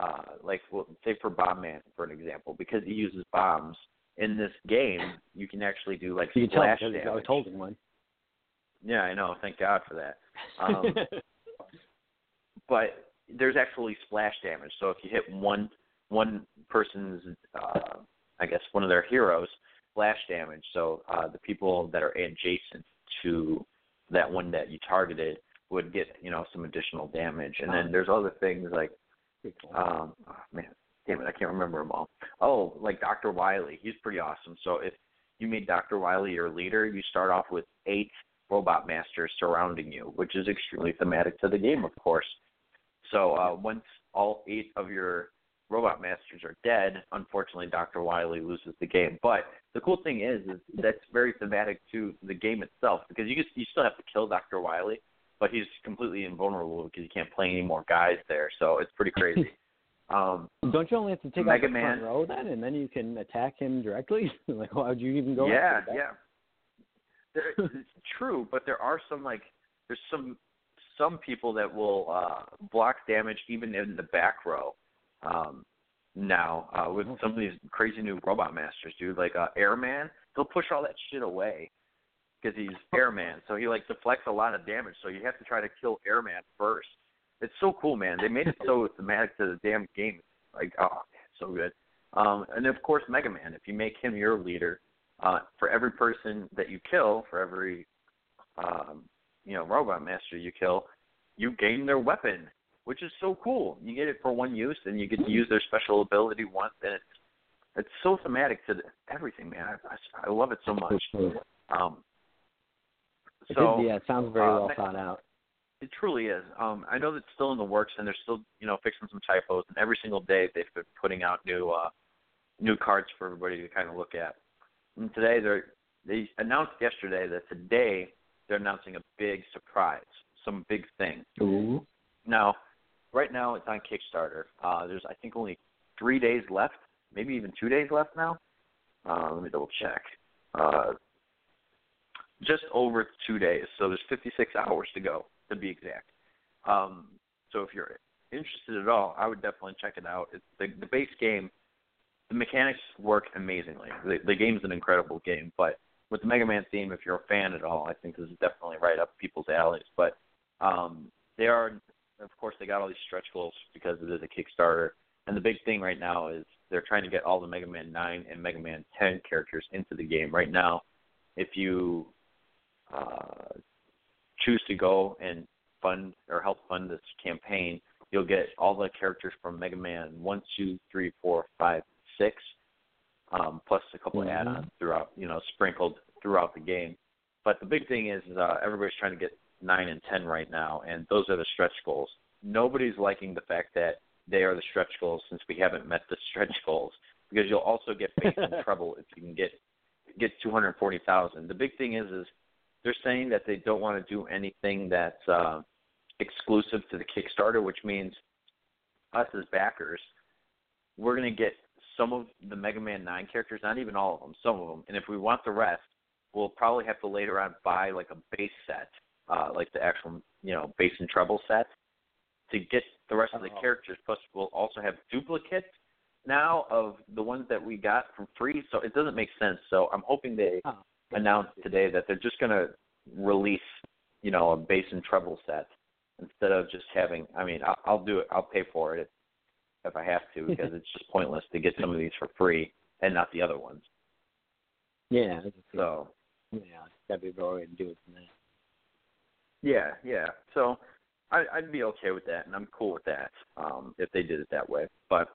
uh, like well, say for Bomb Man for an example, because he uses bombs in this game, you can actually do like You can tell splash damage. I was holding one. Yeah, I know. Thank God for that. Um, but there's actually splash damage. So if you hit one one person's, uh, I guess one of their heroes, splash damage. So uh, the people that are adjacent to that one that you targeted would get you know some additional damage. And then there's other things like, um, oh, man, damn it, I can't remember them all. Oh, like Dr. Wily, he's pretty awesome. So if you made Dr. Wily your leader, you start off with eight robot masters surrounding you, which is extremely thematic to the game, of course. So uh, once all eight of your robot masters are dead, unfortunately, Dr. Wily loses the game. But the cool thing is, is that's very thematic to the game itself because you just, you still have to kill Dr. Wily, but he's completely invulnerable because you can't play any more guys there. So it's pretty crazy. Um, Don't you only have to take Mega out the Man. front row then, and then you can attack him directly? like, why would you even go? yeah, yeah. There, it's true, but there are some like there's some some people that will uh, block damage even in the back row. Um, now uh, with some of these crazy new robot masters, dude, like uh, Airman, he'll push all that shit away because he's Airman, so he like deflects a lot of damage. So you have to try to kill Airman first. It's so cool, man. They made it so thematic to the damn game. Like, oh, so good. Um, and of course, Mega Man. If you make him your leader, uh, for every person that you kill, for every um, you know robot master you kill, you gain their weapon, which is so cool. You get it for one use, and you get to use their special ability once, and it's it's so thematic to the, everything, man. I, I, I love it so much. Um, It so did, yeah, it sounds very uh, well thought out. It truly is. Um, I know that's still in the works, and they're still, you know, fixing some typos. And every single day, they've been putting out new, uh, new cards for everybody to kind of look at. And today, they're they announced yesterday that today they're announcing a big surprise, some big thing. Ooh. Now, right now, it's on Kickstarter. Uh, there's, I think, only three days left, maybe even two days left now. Uh, let me double check. Uh, just over two days, so there's 56 hours to go to be exact. Um, so if you're interested at all, I would definitely check it out. It's the, the base game, the mechanics work amazingly. The, the game's an incredible game, but with the Mega Man theme, if you're a fan at all, I think this is definitely right up people's alleys. But um, they are, of course, they got all these stretch goals because it is a Kickstarter. And the big thing right now is they're trying to get all the Mega Man 9 and Mega Man 10 characters into the game. Right now, if you uh, choose to go and fund or help fund this campaign, you'll get all the characters from Mega Man 1, 2, 3, 4, 5, 6, um, plus a couple Mhm. of add-ons throughout, you know, sprinkled throughout the game. But the big thing is uh, everybody's trying to get 9 and 10 right now, and those are the stretch goals. Nobody's liking the fact that they are the stretch goals since we haven't met the stretch goals because you'll also get faced in trouble if you can get get 240,000. The big thing is is they're saying that they don't want to do anything that's uh, exclusive to the Kickstarter, which means us as backers, we're going to get some of the Mega Man 9 characters, not even all of them, some of them. And if we want the rest, we'll probably have to later on buy like a base set, uh, like the actual, you know, Bass and treble set to get the rest of the Oh. characters. Plus, we'll also have duplicates now of the ones that we got from free. So it doesn't make sense. So I'm hoping they Oh, announced today that they're just going to release, you know, a bass and treble set instead of just having. I mean, I'll, I'll do it. I'll pay for it if, I have to because it's just pointless to get some of these for free and not the other ones. Yeah, I can see So Yeah, that'd be way to do it than that. Yeah, yeah. So I, I'd be okay with that, and I'm cool with that um, if they did it that way. But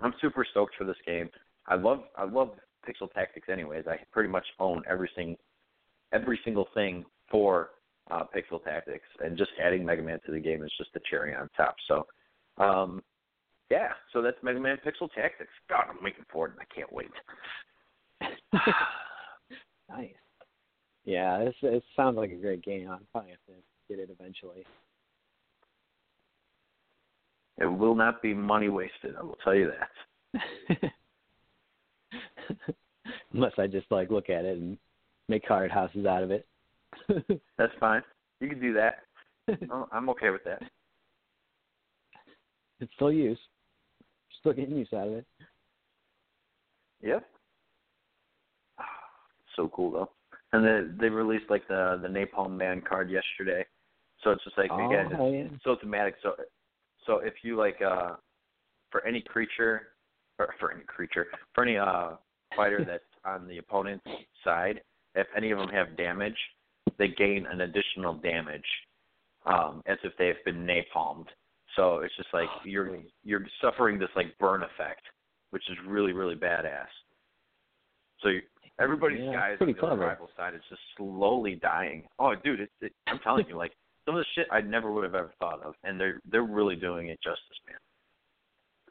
I'm super stoked for this game. I love I love Pixel Tactics anyways. I pretty much own every every single thing for uh, Pixel Tactics, and just adding Mega Man to the game is just the cherry on top. So, um, yeah, so that's Mega Man Pixel Tactics. God, I'm waiting for it. and I can't wait. nice. Yeah, this it sounds like a great game. I'll probably have to get it eventually. It will not be money wasted. I will tell you that. Unless I just like look at it and make card houses out of it. That's fine. You can do that. Oh, I'm okay with that. it's still use. Still getting use out of it. Yep. Ah, so cool though. And then they released like the the Napalm Man card yesterday. So it's just like oh, again, hell yeah. it's so thematic. So so if you like uh for any creature or for any creature for any uh fighter that's on the opponent's side, if any of them have damage, they gain an additional damage um as if they've been napalmed. So it's just like you're you're suffering this like burn effect, which is really really badass. So you, everybody's Yeah, guys on the clever. rival side is just slowly dying. Oh, dude, it's it, I'm telling you, like some of the shit I never would have ever thought of, and they're they're really doing it justice, man.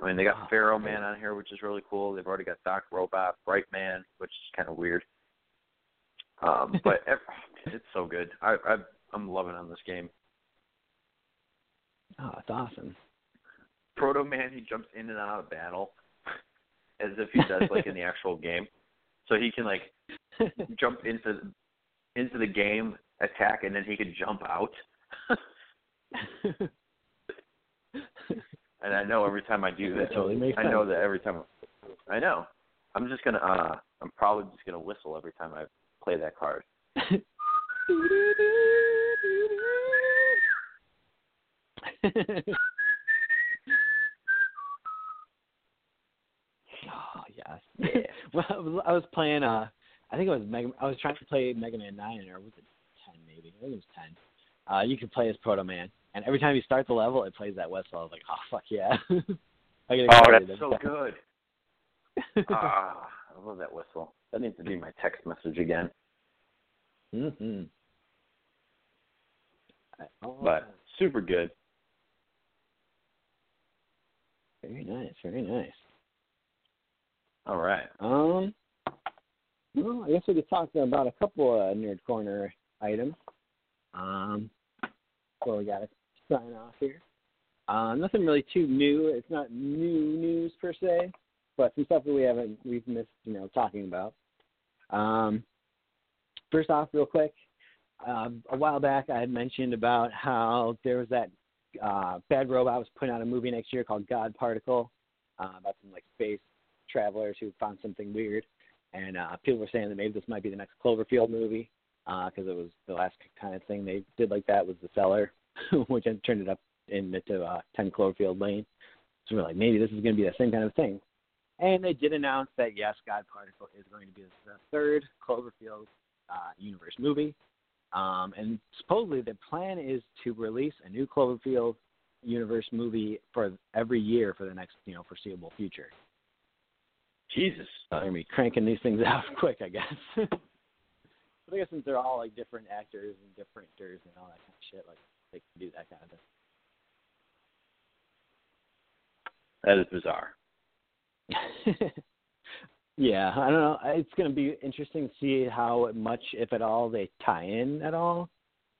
I mean, they got Oh, Pharaoh. Man on here, which is really cool. They've already got Doc Robot, Bright Man, which is kind of weird. Um, but ev- it's so good. I, I I'm loving on this game. Oh, it's awesome. Proto Man, he jumps in and out of battle as if he does like in the actual game. So he can like jump into into the game, attack, and then he could jump out. and I know every time I do That that, totally makes I know sense. that every time. I know. I'm just gonna. uh I'm probably just gonna whistle every time I play that card. yes. well, I was, I was playing. Uh, I think it was Mega. I was trying to play Mega Man Nine, or was it Ten? Maybe I think it was Ten. Uh, you could play as Proto Man, and every time you start the level, it plays that whistle. I was like, oh fuck yeah. I get Oh, that's so good. ah, I love that whistle. That needs to be my text message again. All but super good. very nice, very nice. All right. Um, well, I guess we could talk about a couple of nerd corner items. Um, so we got to sign off here. Uh, nothing really too new. It's not new news per se, but some stuff that we haven't we've missed, you know, talking about. Um, first off, real quick, um, a while back I had mentioned about how there was that uh, Bad Robot was putting out a movie next year called God Particle uh, about some like space travelers who found something weird, and uh, people were saying that maybe this might be the next Cloverfield movie because it was the last kind of thing they did like that was the Cellar, which turned it up into uh, 10 Cloverfield Lane. So we're like, maybe this is going to be the same kind of thing. And they did announce that yes, God Particle is going to be the third Cloverfield uh, universe movie. Um, and supposedly the plan is to release a new Cloverfield universe movie for every year for the next, you know, foreseeable future. Jesus. They're gonna be cranking these things out quick, I guess. but I guess since they're all like different actors and different actors and all that kind of shit, like they can do that kind of thing. That is bizarre. yeah, I don't know. It's going to be interesting to see how much, if at all, they tie in at all.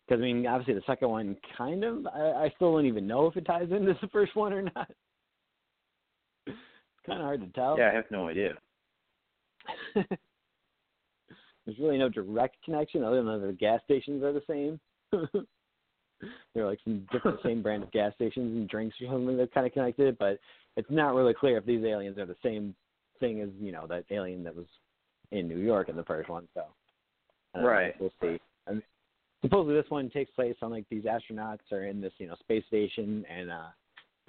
Because I mean, obviously the second one kind of. I, I still don't even know if it ties into the first one or not. Kind of hard to tell. Yeah, I have no idea. There's really no direct connection other than the gas stations are the same. They're like some different same brand of gas stations and drinks or something that's kind of connected, but it's not really clear if these aliens are the same thing as you know that alien that was in New York in the first one. So don't know, Right. we'll see. I mean, supposedly this one takes place on like these astronauts are in this you know space station and uh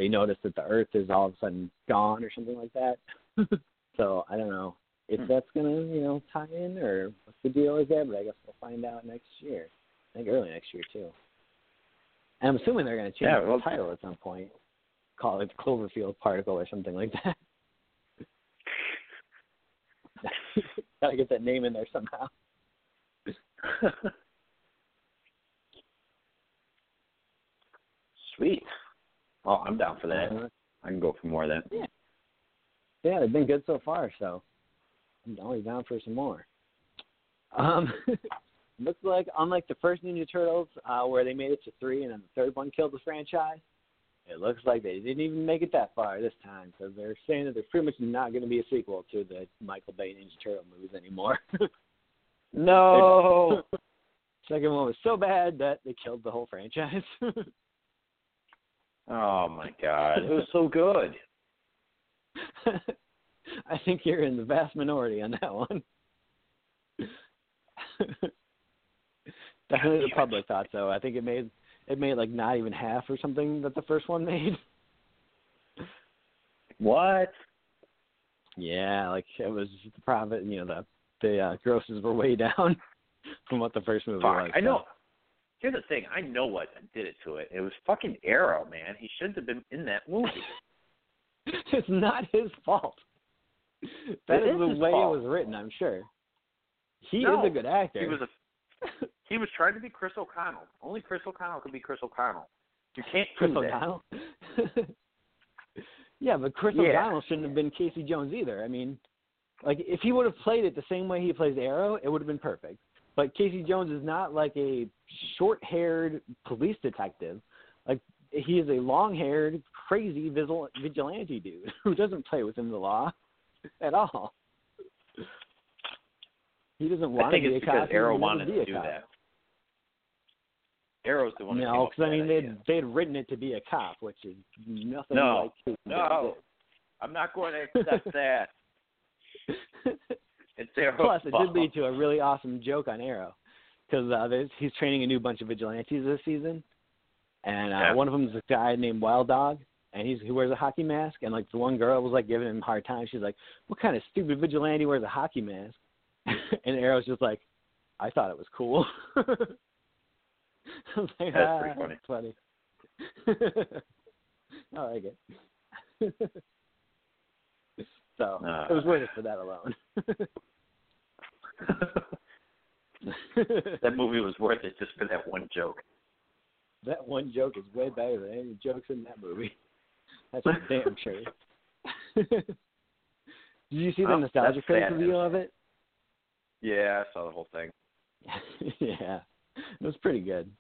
they notice that the Earth is all of a sudden gone or something like that. so I don't know if Hmm. that's gonna you know tie in or what the deal is there, but I guess we'll find out next year. I think early next year too. And I'm assuming they're gonna change Yeah, the title at some point, call it Cloverfield Particle or something like that. Gotta get that name in there somehow. Sweet. Oh, I'm down for that. Uh, I can go for more of that. Yeah. Yeah, they've been good so far, so I'm always down for some more. Um, looks like unlike the first Ninja Turtles, uh, where they made it to three and then the third one killed the franchise, it looks like they didn't even make it that far this time. So they're saying that there's pretty much not going to be a sequel to the Michael Bay Ninja Turtle movies anymore. No. Second one was so bad that they killed the whole franchise. Oh my God, it was so good. I think you're in the vast minority on that one. Definitely the public thought so. I think it made it made like not even half or something that the first one made. What? Yeah, like it was the profit. You know, the the uh, grosses were way down from what the first movie Fuck, was. I so. Here's the thing. I know what did it to it. It was fucking Arrow, man. He shouldn't have been in that movie. it's not his fault. That It is is the way fault. it was written. I'm sure. He No, is a good actor. He was a. He was trying to be Chris O'Connell. Only Chris O'Connell could be Chris O'Connell. You can't Chris. O'Donnell. yeah, but Chris Yeah. O'Donnell shouldn't have been Casey Jones either. I mean, like if he would have played it the same way he plays Arrow, it would have been perfect. But Casey Jones is not like a short-haired police detective. Like he is a long-haired, crazy vigil- vigilante dude who doesn't play within the law at all. He doesn't want to be a cop. Arrow wanted to a do cop. that. Arrow's the one. No, because I mean they they had written it to be a cop, which is nothing No, like Casey no, I'm not going to accept that. It's Arrow's Plus, it did lead to a really awesome joke on Arrow, because uh, he's training a new bunch of vigilantes this season, and uh, Yeah. one of them is a guy named Wild Dog, and he's he wears a hockey mask, and like the one girl was like giving him a hard time. She's like, "What kind of stupid vigilante wears a hockey mask?" and Arrow's just like, "I thought it was cool." Was like, That's ah, pretty funny. That's funny. I like it. So Uh. it was worth it for that alone. that movie was worth it just for that one joke. that one joke is way better than any jokes in that movie. That's for damn sure. Did you see the Oh, nostalgia that's critic review of it? Yeah, I saw the whole thing. yeah, it was pretty good.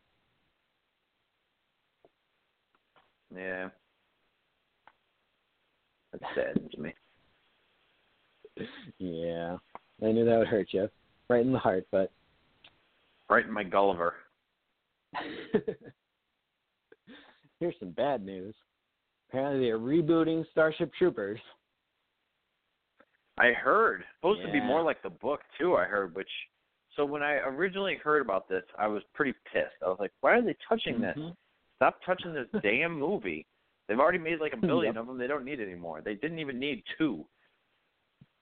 Yeah. That saddens me. Yeah, I knew that would hurt you, right in the heart. But Right in my Gulliver. here's some bad news. Apparently, they're rebooting Starship Troopers. I heard. Supposed to be more like the book too, I heard, which so when I originally heard about this, I was pretty pissed. I was like, Why are they touching this? Mhm. Stop touching this damn movie. They've already made like a billion Yep. of them. They don't need it anymore. They didn't even need two.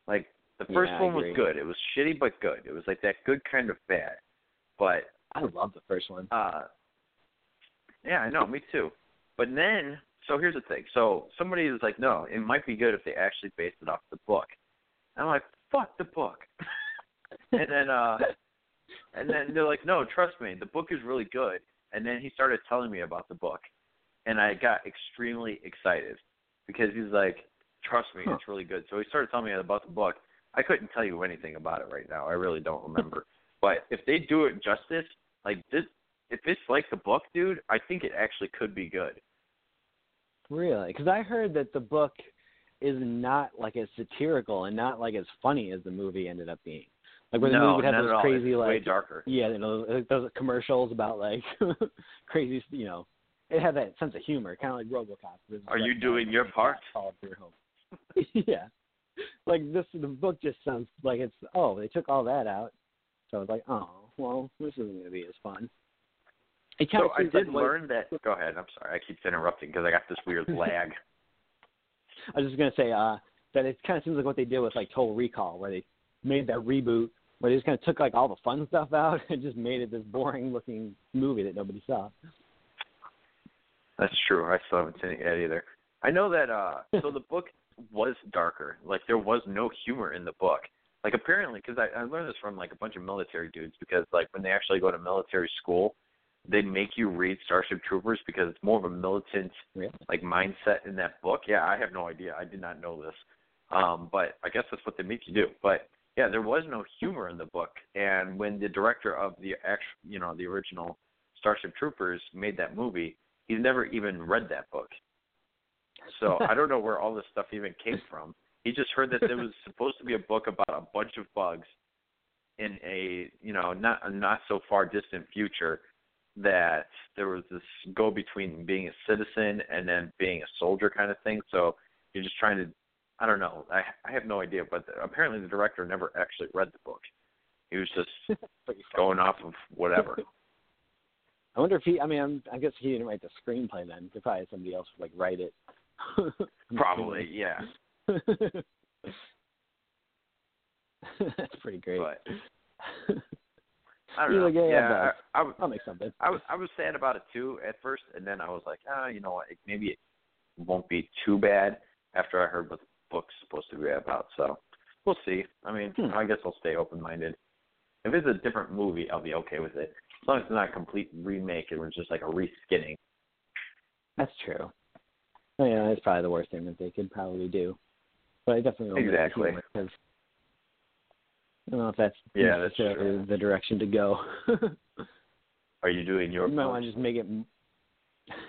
Like the first Yeah, one was good. It was shitty but good. It was like that good kind of bad. But I love the first one. uh yeah, I know, me too. But then so here's the thing. So somebody was like, No, it might be good if they actually based it off the book. And I'm like, Fuck the book and then uh and then they're like, No, trust me, the book is really good and then he started telling me about the book and I got extremely excited because he's like, Trust me, Huh. it's really good. So he started telling me about the book. I couldn't tell you anything about it right now. I really don't remember. but if they do it justice, like this if it's like the book, dude, I think it actually could be good. Really? Because I heard that the book is not like as satirical and not like as funny as the movie ended up being. Like where the movie would have those crazy like way darker. yeah, you know, those commercials about like crazy, you know, it had that sense of humor, kind of like RoboCop. Are like you doing your part? Through. yeah, like this. The book just sounds like it's oh they took all that out, so I was like oh well this isn't going to be as fun. So I seems like did learn that. Go ahead. I'm sorry. I keep interrupting because I got this weird lag. I was just gonna say uh, that it kind of seems like what they did with like Total Recall, where they made that reboot, where they just kind of took like all the fun stuff out and just made it this boring looking movie that nobody saw. That's true. I still haven't seen it yet either. I know that. uh So the book was darker. Like there was no humor in the book. Like apparently, because I, I learned this from like a bunch of military dudes. Because like when they actually go to military school, they make you read Starship Troopers because it's more of a militant Really? like mindset in that book. Yeah, I have no idea. I did not know this. Um, but I guess that's what they make you do. But yeah, there was no humor in the book. And when the director of the actual, you know, the original Starship Troopers made that movie, he's never even read that book. So I don't know where all this stuff even came from. He just heard that there was supposed to be a book about a bunch of bugs in a, you know, not a not so far distant future that there was this go between being a citizen and then being a soldier kind of thing. So you're just trying to, I don't know. I I have no idea, but apparently the director never actually read the book. He was just going off of whatever. I wonder if he. I mean, I'm, I guess he didn't write the screenplay then. He probably had somebody else like write it. Probably, yeah. That's pretty great. But I don't know. like, yeah, yeah. I, I, I'll make something. I was I was sad about it too at first, and then I was like, ah, you know what? it- Maybe it won't be too bad after I heard what the book's supposed to be about. So we'll see. I mean, Hmm. I guess I'll stay open minded. If it's a different movie, I'll be okay with it. As long as it's not a complete remake, it was just like a reskinning. That's true. Oh, yeah, that's probably the worst thing that they could probably do. But I definitely will Exactly. because I don't know if that's Yeah, that's true. the direction to go. Are you doing your you might want to just make it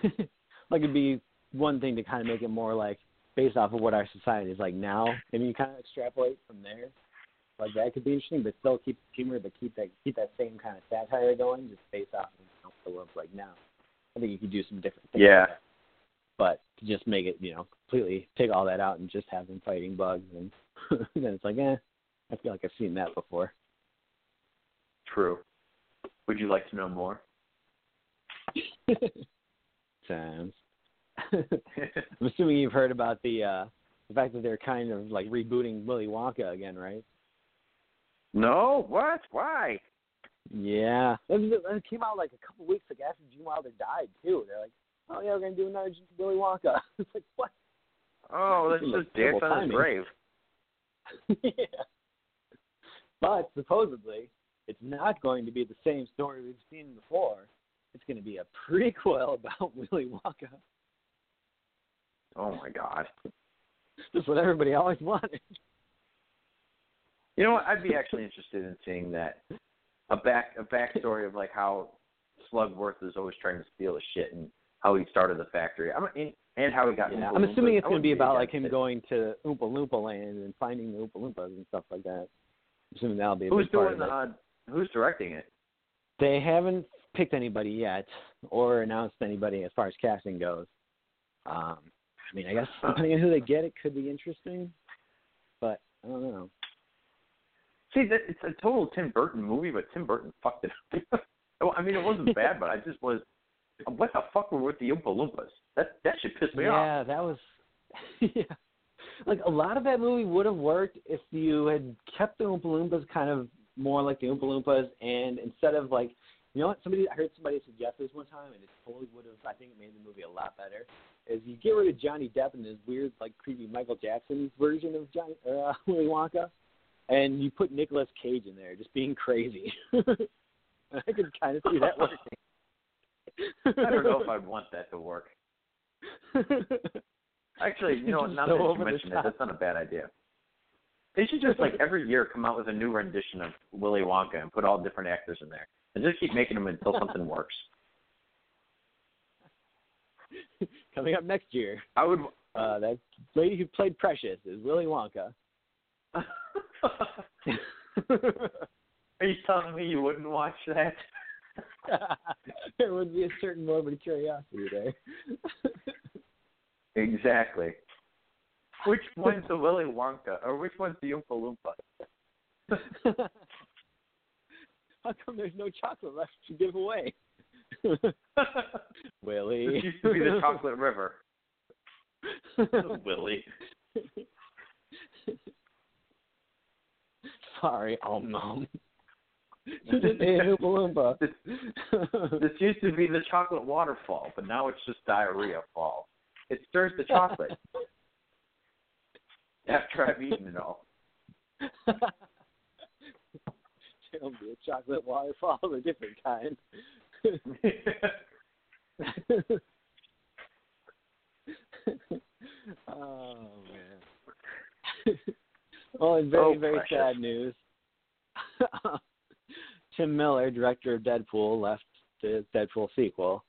like it'd be one thing to kind of make it more like based off of what our society is like now, and you kind of extrapolate from there. Like that could be interesting, but still keep humor, but keep that keep that same kind of satire going, just based off of know, the world's like now. I think you could do some different things. Yeah. that. But to just make it, you know, completely take all that out and just have them fighting bugs, and then it's like, eh, I feel like I've seen that before. True. Would you like to know more? Sounds. I'm assuming you've heard about the uh the fact that they're kind of like rebooting Willy Wonka again, right? no. What? Why? Yeah, it, it came out like a couple weeks ago after Gene Wilder died too. They're like, oh yeah, we're gonna do another Willy Wonka. it's like what? Oh, let's like just dance on his grave. yeah. But supposedly, it's not going to be the same story we've seen before. it's going to be a prequel about Willy Wonka. Oh my god. Just what everybody always wanted. You know what? I'd be actually interested in seeing that a back a backstory of like how Slugworth is always trying to steal his shit and how he started the factory. I'm and, and how he got. Yeah, Oompa I'm assuming Loompas. it's going to be about like him it. going to Oompa Loompa Land and finding the Oompa Loompas and stuff like that. I'm assuming that'll be a Who's big part doing of it. uh, Who's directing it? They haven't picked anybody yet or announced anybody as far as casting goes. Um, I mean, I guess depending on who they get, it could be interesting, but I don't know. See, that it's a total Tim Burton movie, but Tim Burton fucked it up. Well, I mean, it wasn't bad, but I just was. What the fuck were with the Oompa Loompas? That that should piss me off. yeah, that was. yeah. Like a lot of that movie would have worked if you had kept the Oompa Loompas kind of more like the Oompa Loompas, and instead of like, you know what? Somebody I heard somebody suggest this one time, and it totally would have. I think it made the movie a lot better. Is you get rid of Johnny Depp and his weird, like creepy Michael Jackson version of Johnny uh, Willy Wonka, and you put Nicolas Cage in there, just being crazy. I could kind of see that working. I don't know if I'd want that to work. Actually, you know, now so that you over the mention it, that's not a bad idea. They should just like every year come out with a new rendition of Willy Wonka and put all different actors in there, and just keep making them until something works. Coming up next year, I would. uh, that lady who played Precious is Willy Wonka. Are you telling me you wouldn't watch that? there would be a certain morbid curiosity there. Exactly. Which one's the Willy Wonka, or which one's the Oompa Loompa? How come there's no chocolate left to give away? Willie. This used to be the Chocolate River. Willy. Sorry, oh no. You just ate an This, this used to be the chocolate waterfall, but now it's just diarrhea fall. It stirs the chocolate after I've eaten it all. It'll be a chocolate waterfall of a different kind. oh man. well, in very very sad news, Tim Miller, director of Deadpool, left the Deadpool sequel.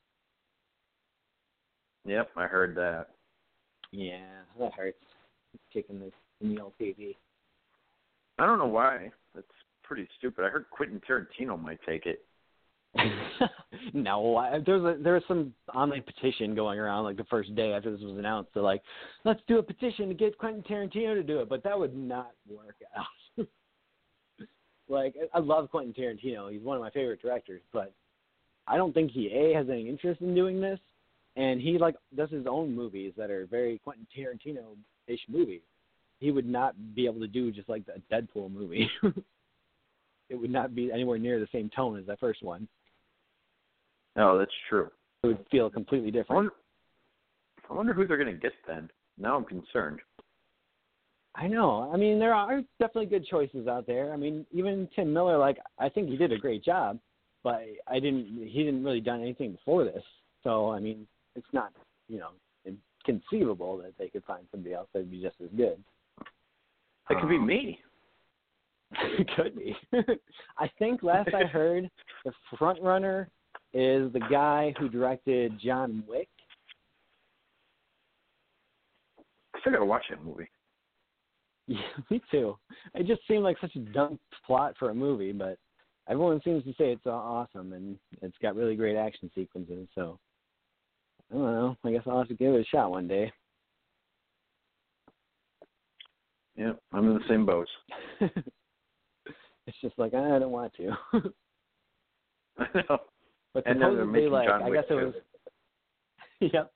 Yep, I heard that. Yeah, that hurts. Kicking the in the old TV. I don't know why. That's pretty stupid. I heard Quentin Tarantino might take it. no, I, there's a there was some online petition going around like the first day after this was announced. They're like, let's do a petition to get Quentin Tarantino to do it, but that would not work out. like, I I love Quentin Tarantino; he's one of my favorite directors, but I don't think he a has any interest in doing this, and he like does his own movies that are very Quentin Tarantino ish movies. He would not be able to do just like a Deadpool movie. it would not be anywhere near the same tone as that first one. Oh, that's true. It would feel completely I different. wonder, I wonder who they're going to get then. Now I'm concerned. I know. I mean, there are definitely good choices out there. I mean, even Tim Miller, like I think he did a great job, but I didn't. He didn't really done anything before this. So I mean, it's not you know conceivable that they could find somebody else that'd be just as good. That could be Um, me. it could be. I think last I heard, the front runner is the guy who directed John Wick. I still got to watch that movie. Yeah, me too. It just seemed like such a dumb plot for a movie, but everyone seems to say it's awesome and it's got really great action sequences. So I don't know. I guess I'll have to give it a shot one day. Yeah, I'm in the same boat. it's just like I don't want to. I know. but And now they're making like John I guess it was. yep,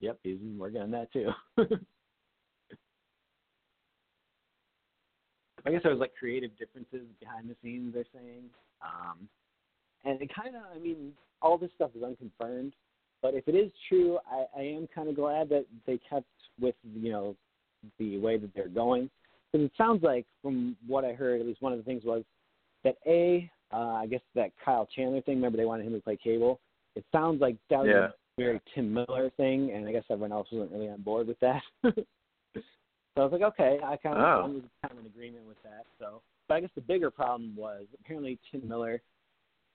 yep. He's working on that too. I guess there was like creative differences behind the scenes. They're saying, um, and it kind of, I mean, all this stuff is unconfirmed. But if it is true, I, I am kind of glad that they kept with you know the way that they're going. Because it sounds like, from what I heard, at least one of the things was that a, uh, I guess that Kyle Chandler thing. Remember, they wanted him to play Cable. it sounds like that was Yeah. a very Tim Miller thing, and I guess everyone else wasn't really on board with that. so I was like, okay, I kind of Oh. I was kind of in agreement with that. So, but I guess the bigger problem was apparently Tim Miller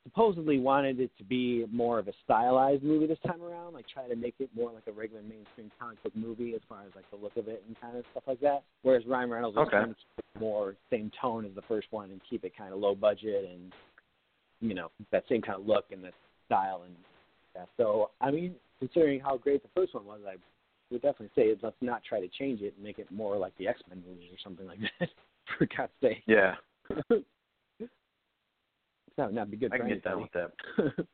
supposedly wanted it to be more of a stylized movie this time around, like try to make it more like a regular mainstream comic book movie as far as like the look of it and kind of stuff like that. Whereas Ryan Reynolds was Okay. trying to keep it more same tone as the first one and keep it kind of low budget and you know that same kind of look and the style and yeah. So I mean, considering how great the first one was, I would definitely say let's not try to change it and make it more like the X Men movies or something like that. For God's sake. Yeah, that would not be good I can get down with that.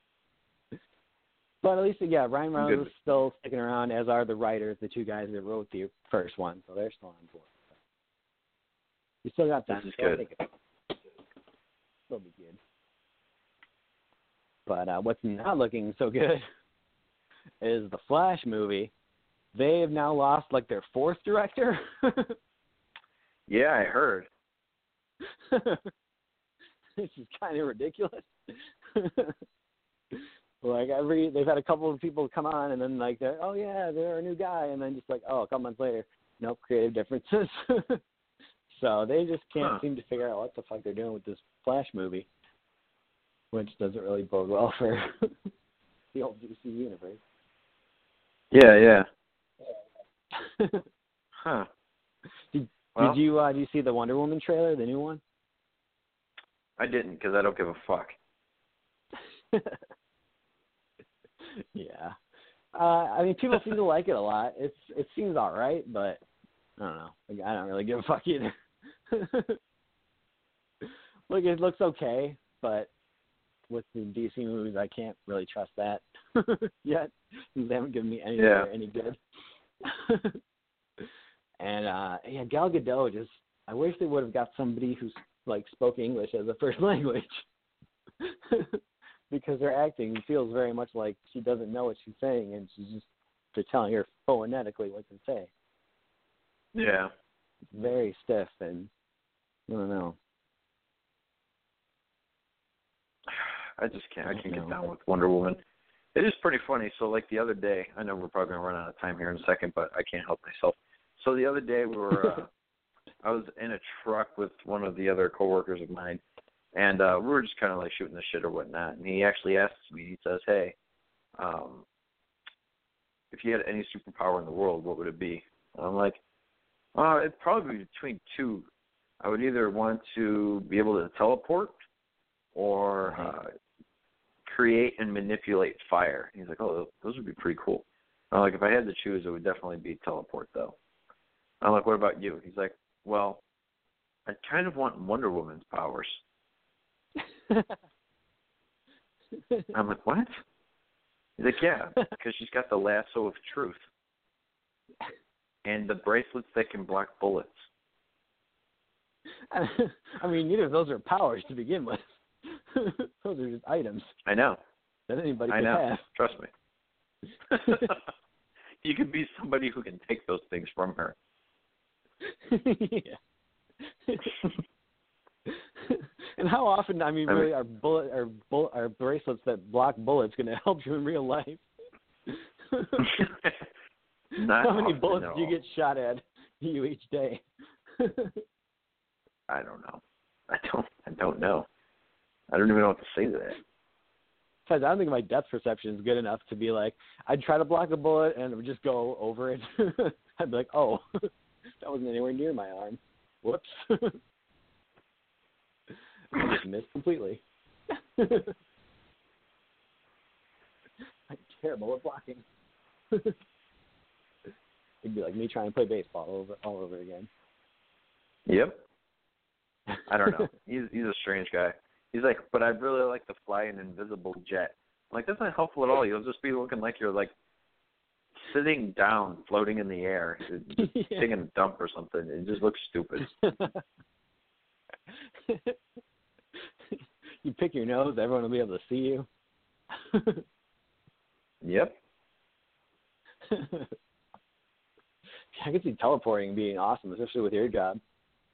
but at least, yeah, Ryan Reynolds is still sticking around, as are the writers, the two guys that wrote the first one, so they're still on board. You still got time, This is so good. it- it'll be good. But uh, what's not looking so good is the Flash movie. They have now lost like their fourth director. Yeah, I heard. this is kind of ridiculous. like every, they've had a couple of people come on, and then like they're, oh yeah, they're a new guy, and then just like, oh, a couple months later, nope, creative differences. so they just can't Huh. seem to figure out what the fuck they're doing with this Flash movie, which doesn't really bode well for the old DC universe. Yeah, yeah. Huh. Did, Well, did you uh, did you see the Wonder Woman trailer, the new one? I didn't because I don't give a fuck. yeah. Uh, I mean, people seem to like it a lot. It's it seems all right, but I don't know. Like, I don't really give a fuck either. Look, it looks okay, but with the DC movies, I can't really trust that yet. They haven't given me anything Yeah. any good. and uh yeah, Gal Gadot just. I wish they would have got somebody who's like spoke English as a first language. because her acting feels very much like she doesn't know what she's saying and she's just they're telling her phonetically what to say. Yeah. Very stiff and I don't know. I just can't. I can't get down with Wonder Woman. It is pretty funny. So, like the other day, I know we're probably gonna run out of time here in a second, but I can't help myself. So the other day we were, uh, I was in a truck with one of the other coworkers of mine, and uh we were just kind of like shooting the shit or whatnot. And he actually asks me. He says, "Hey, um, if you had any superpower in the world, what would it be?" And I'm like, "Uh, it'd probably be between two. I would either want to be able to teleport, or uh, create and manipulate fire. He's like, oh, those would be pretty cool. I'm like, if I had to choose, it would definitely be teleport, though. I'm like, what about you? He's like, well, I kind of want Wonder Woman's powers. I'm like, what? He's like, yeah, because she's got the lasso of truth and the bracelets that can block bullets. I mean, neither of those are powers to begin with. those are just items I know. that anybody I can know. have. Trust me. you could be somebody who can take those things from her. yeah. and how often? I mean, I mean- really, are bullet are bull are bracelets that block bullets going to help you in real life? How many bullets do you get shot at you each day? I don't know. I don't. I don't know. I don't even know what to say to that. Besides, I don't think my depth perception is good enough to be like, I'd try to block a bullet and it would just go over it. I'd be like, oh, that wasn't anywhere near my arm. Whoops. I just missed completely. I'm terrible at blocking. It'd be like me trying to play baseball over all over again. Yep. I don't know. he's he's a strange guy. He's like, but I'd really like to fly an invisible jet. I'm like, that's not helpful at all. You'll just be looking like you're like sitting down, floating in the air, just Yeah. taking a dump or something. It just looks stupid. you pick your nose, everyone will be able to see you. Yep. I could see teleporting being awesome, especially with your job.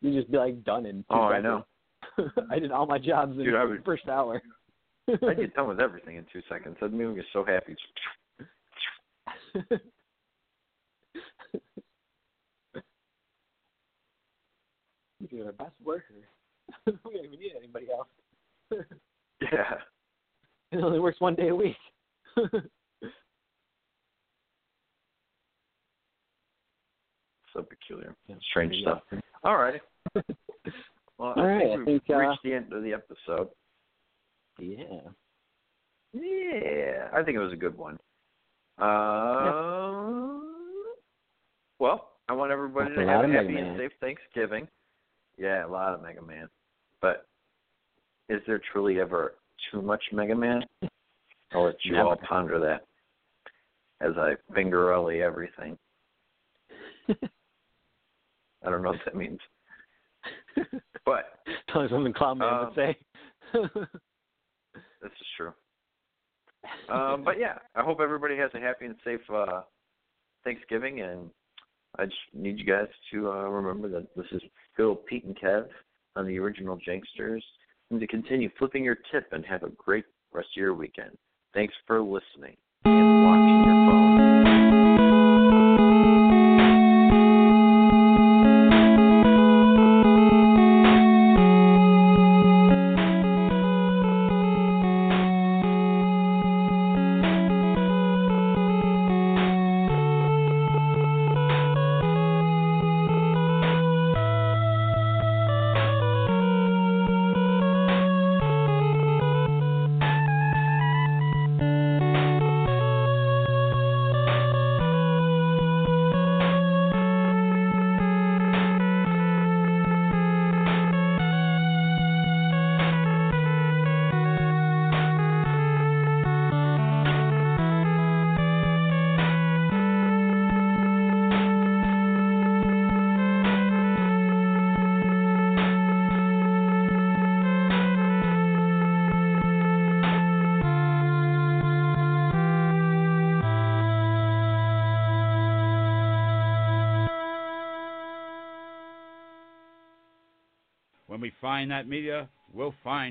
You'd just be like done in. Two Oh, I seconds. I did all my jobs in Dude, I the first hour. I get done with everything in two seconds. That made me so happy. You're the best worker. we don't even need anybody else. Yeah. it only works one day a week. So peculiar. Yeah, Strange stuff. All right. Well, All I right, think we've think, uh, reached the end of the episode. Yeah. Yeah, I think it was a good one. Uh, Well, I want everybody That's to have a of Mega happy and Man. safe Thanksgiving. Yeah, a lot of Mega Man. But is there truly ever too much Mega Man? I'll let you all ponder that as I fingerelly everything. I don't know what that means. But Tell me something Cloudman Um, would say. This is true. Um, but yeah, I hope everybody has a happy and safe uh, Thanksgiving, and I just need you guys to uh, remember that this is Phil, Pete, and Kev on the original Janksters, and to continue flipping your tip and have a great rest of your weekend. Thanks for listening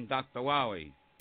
Dr. Wowie.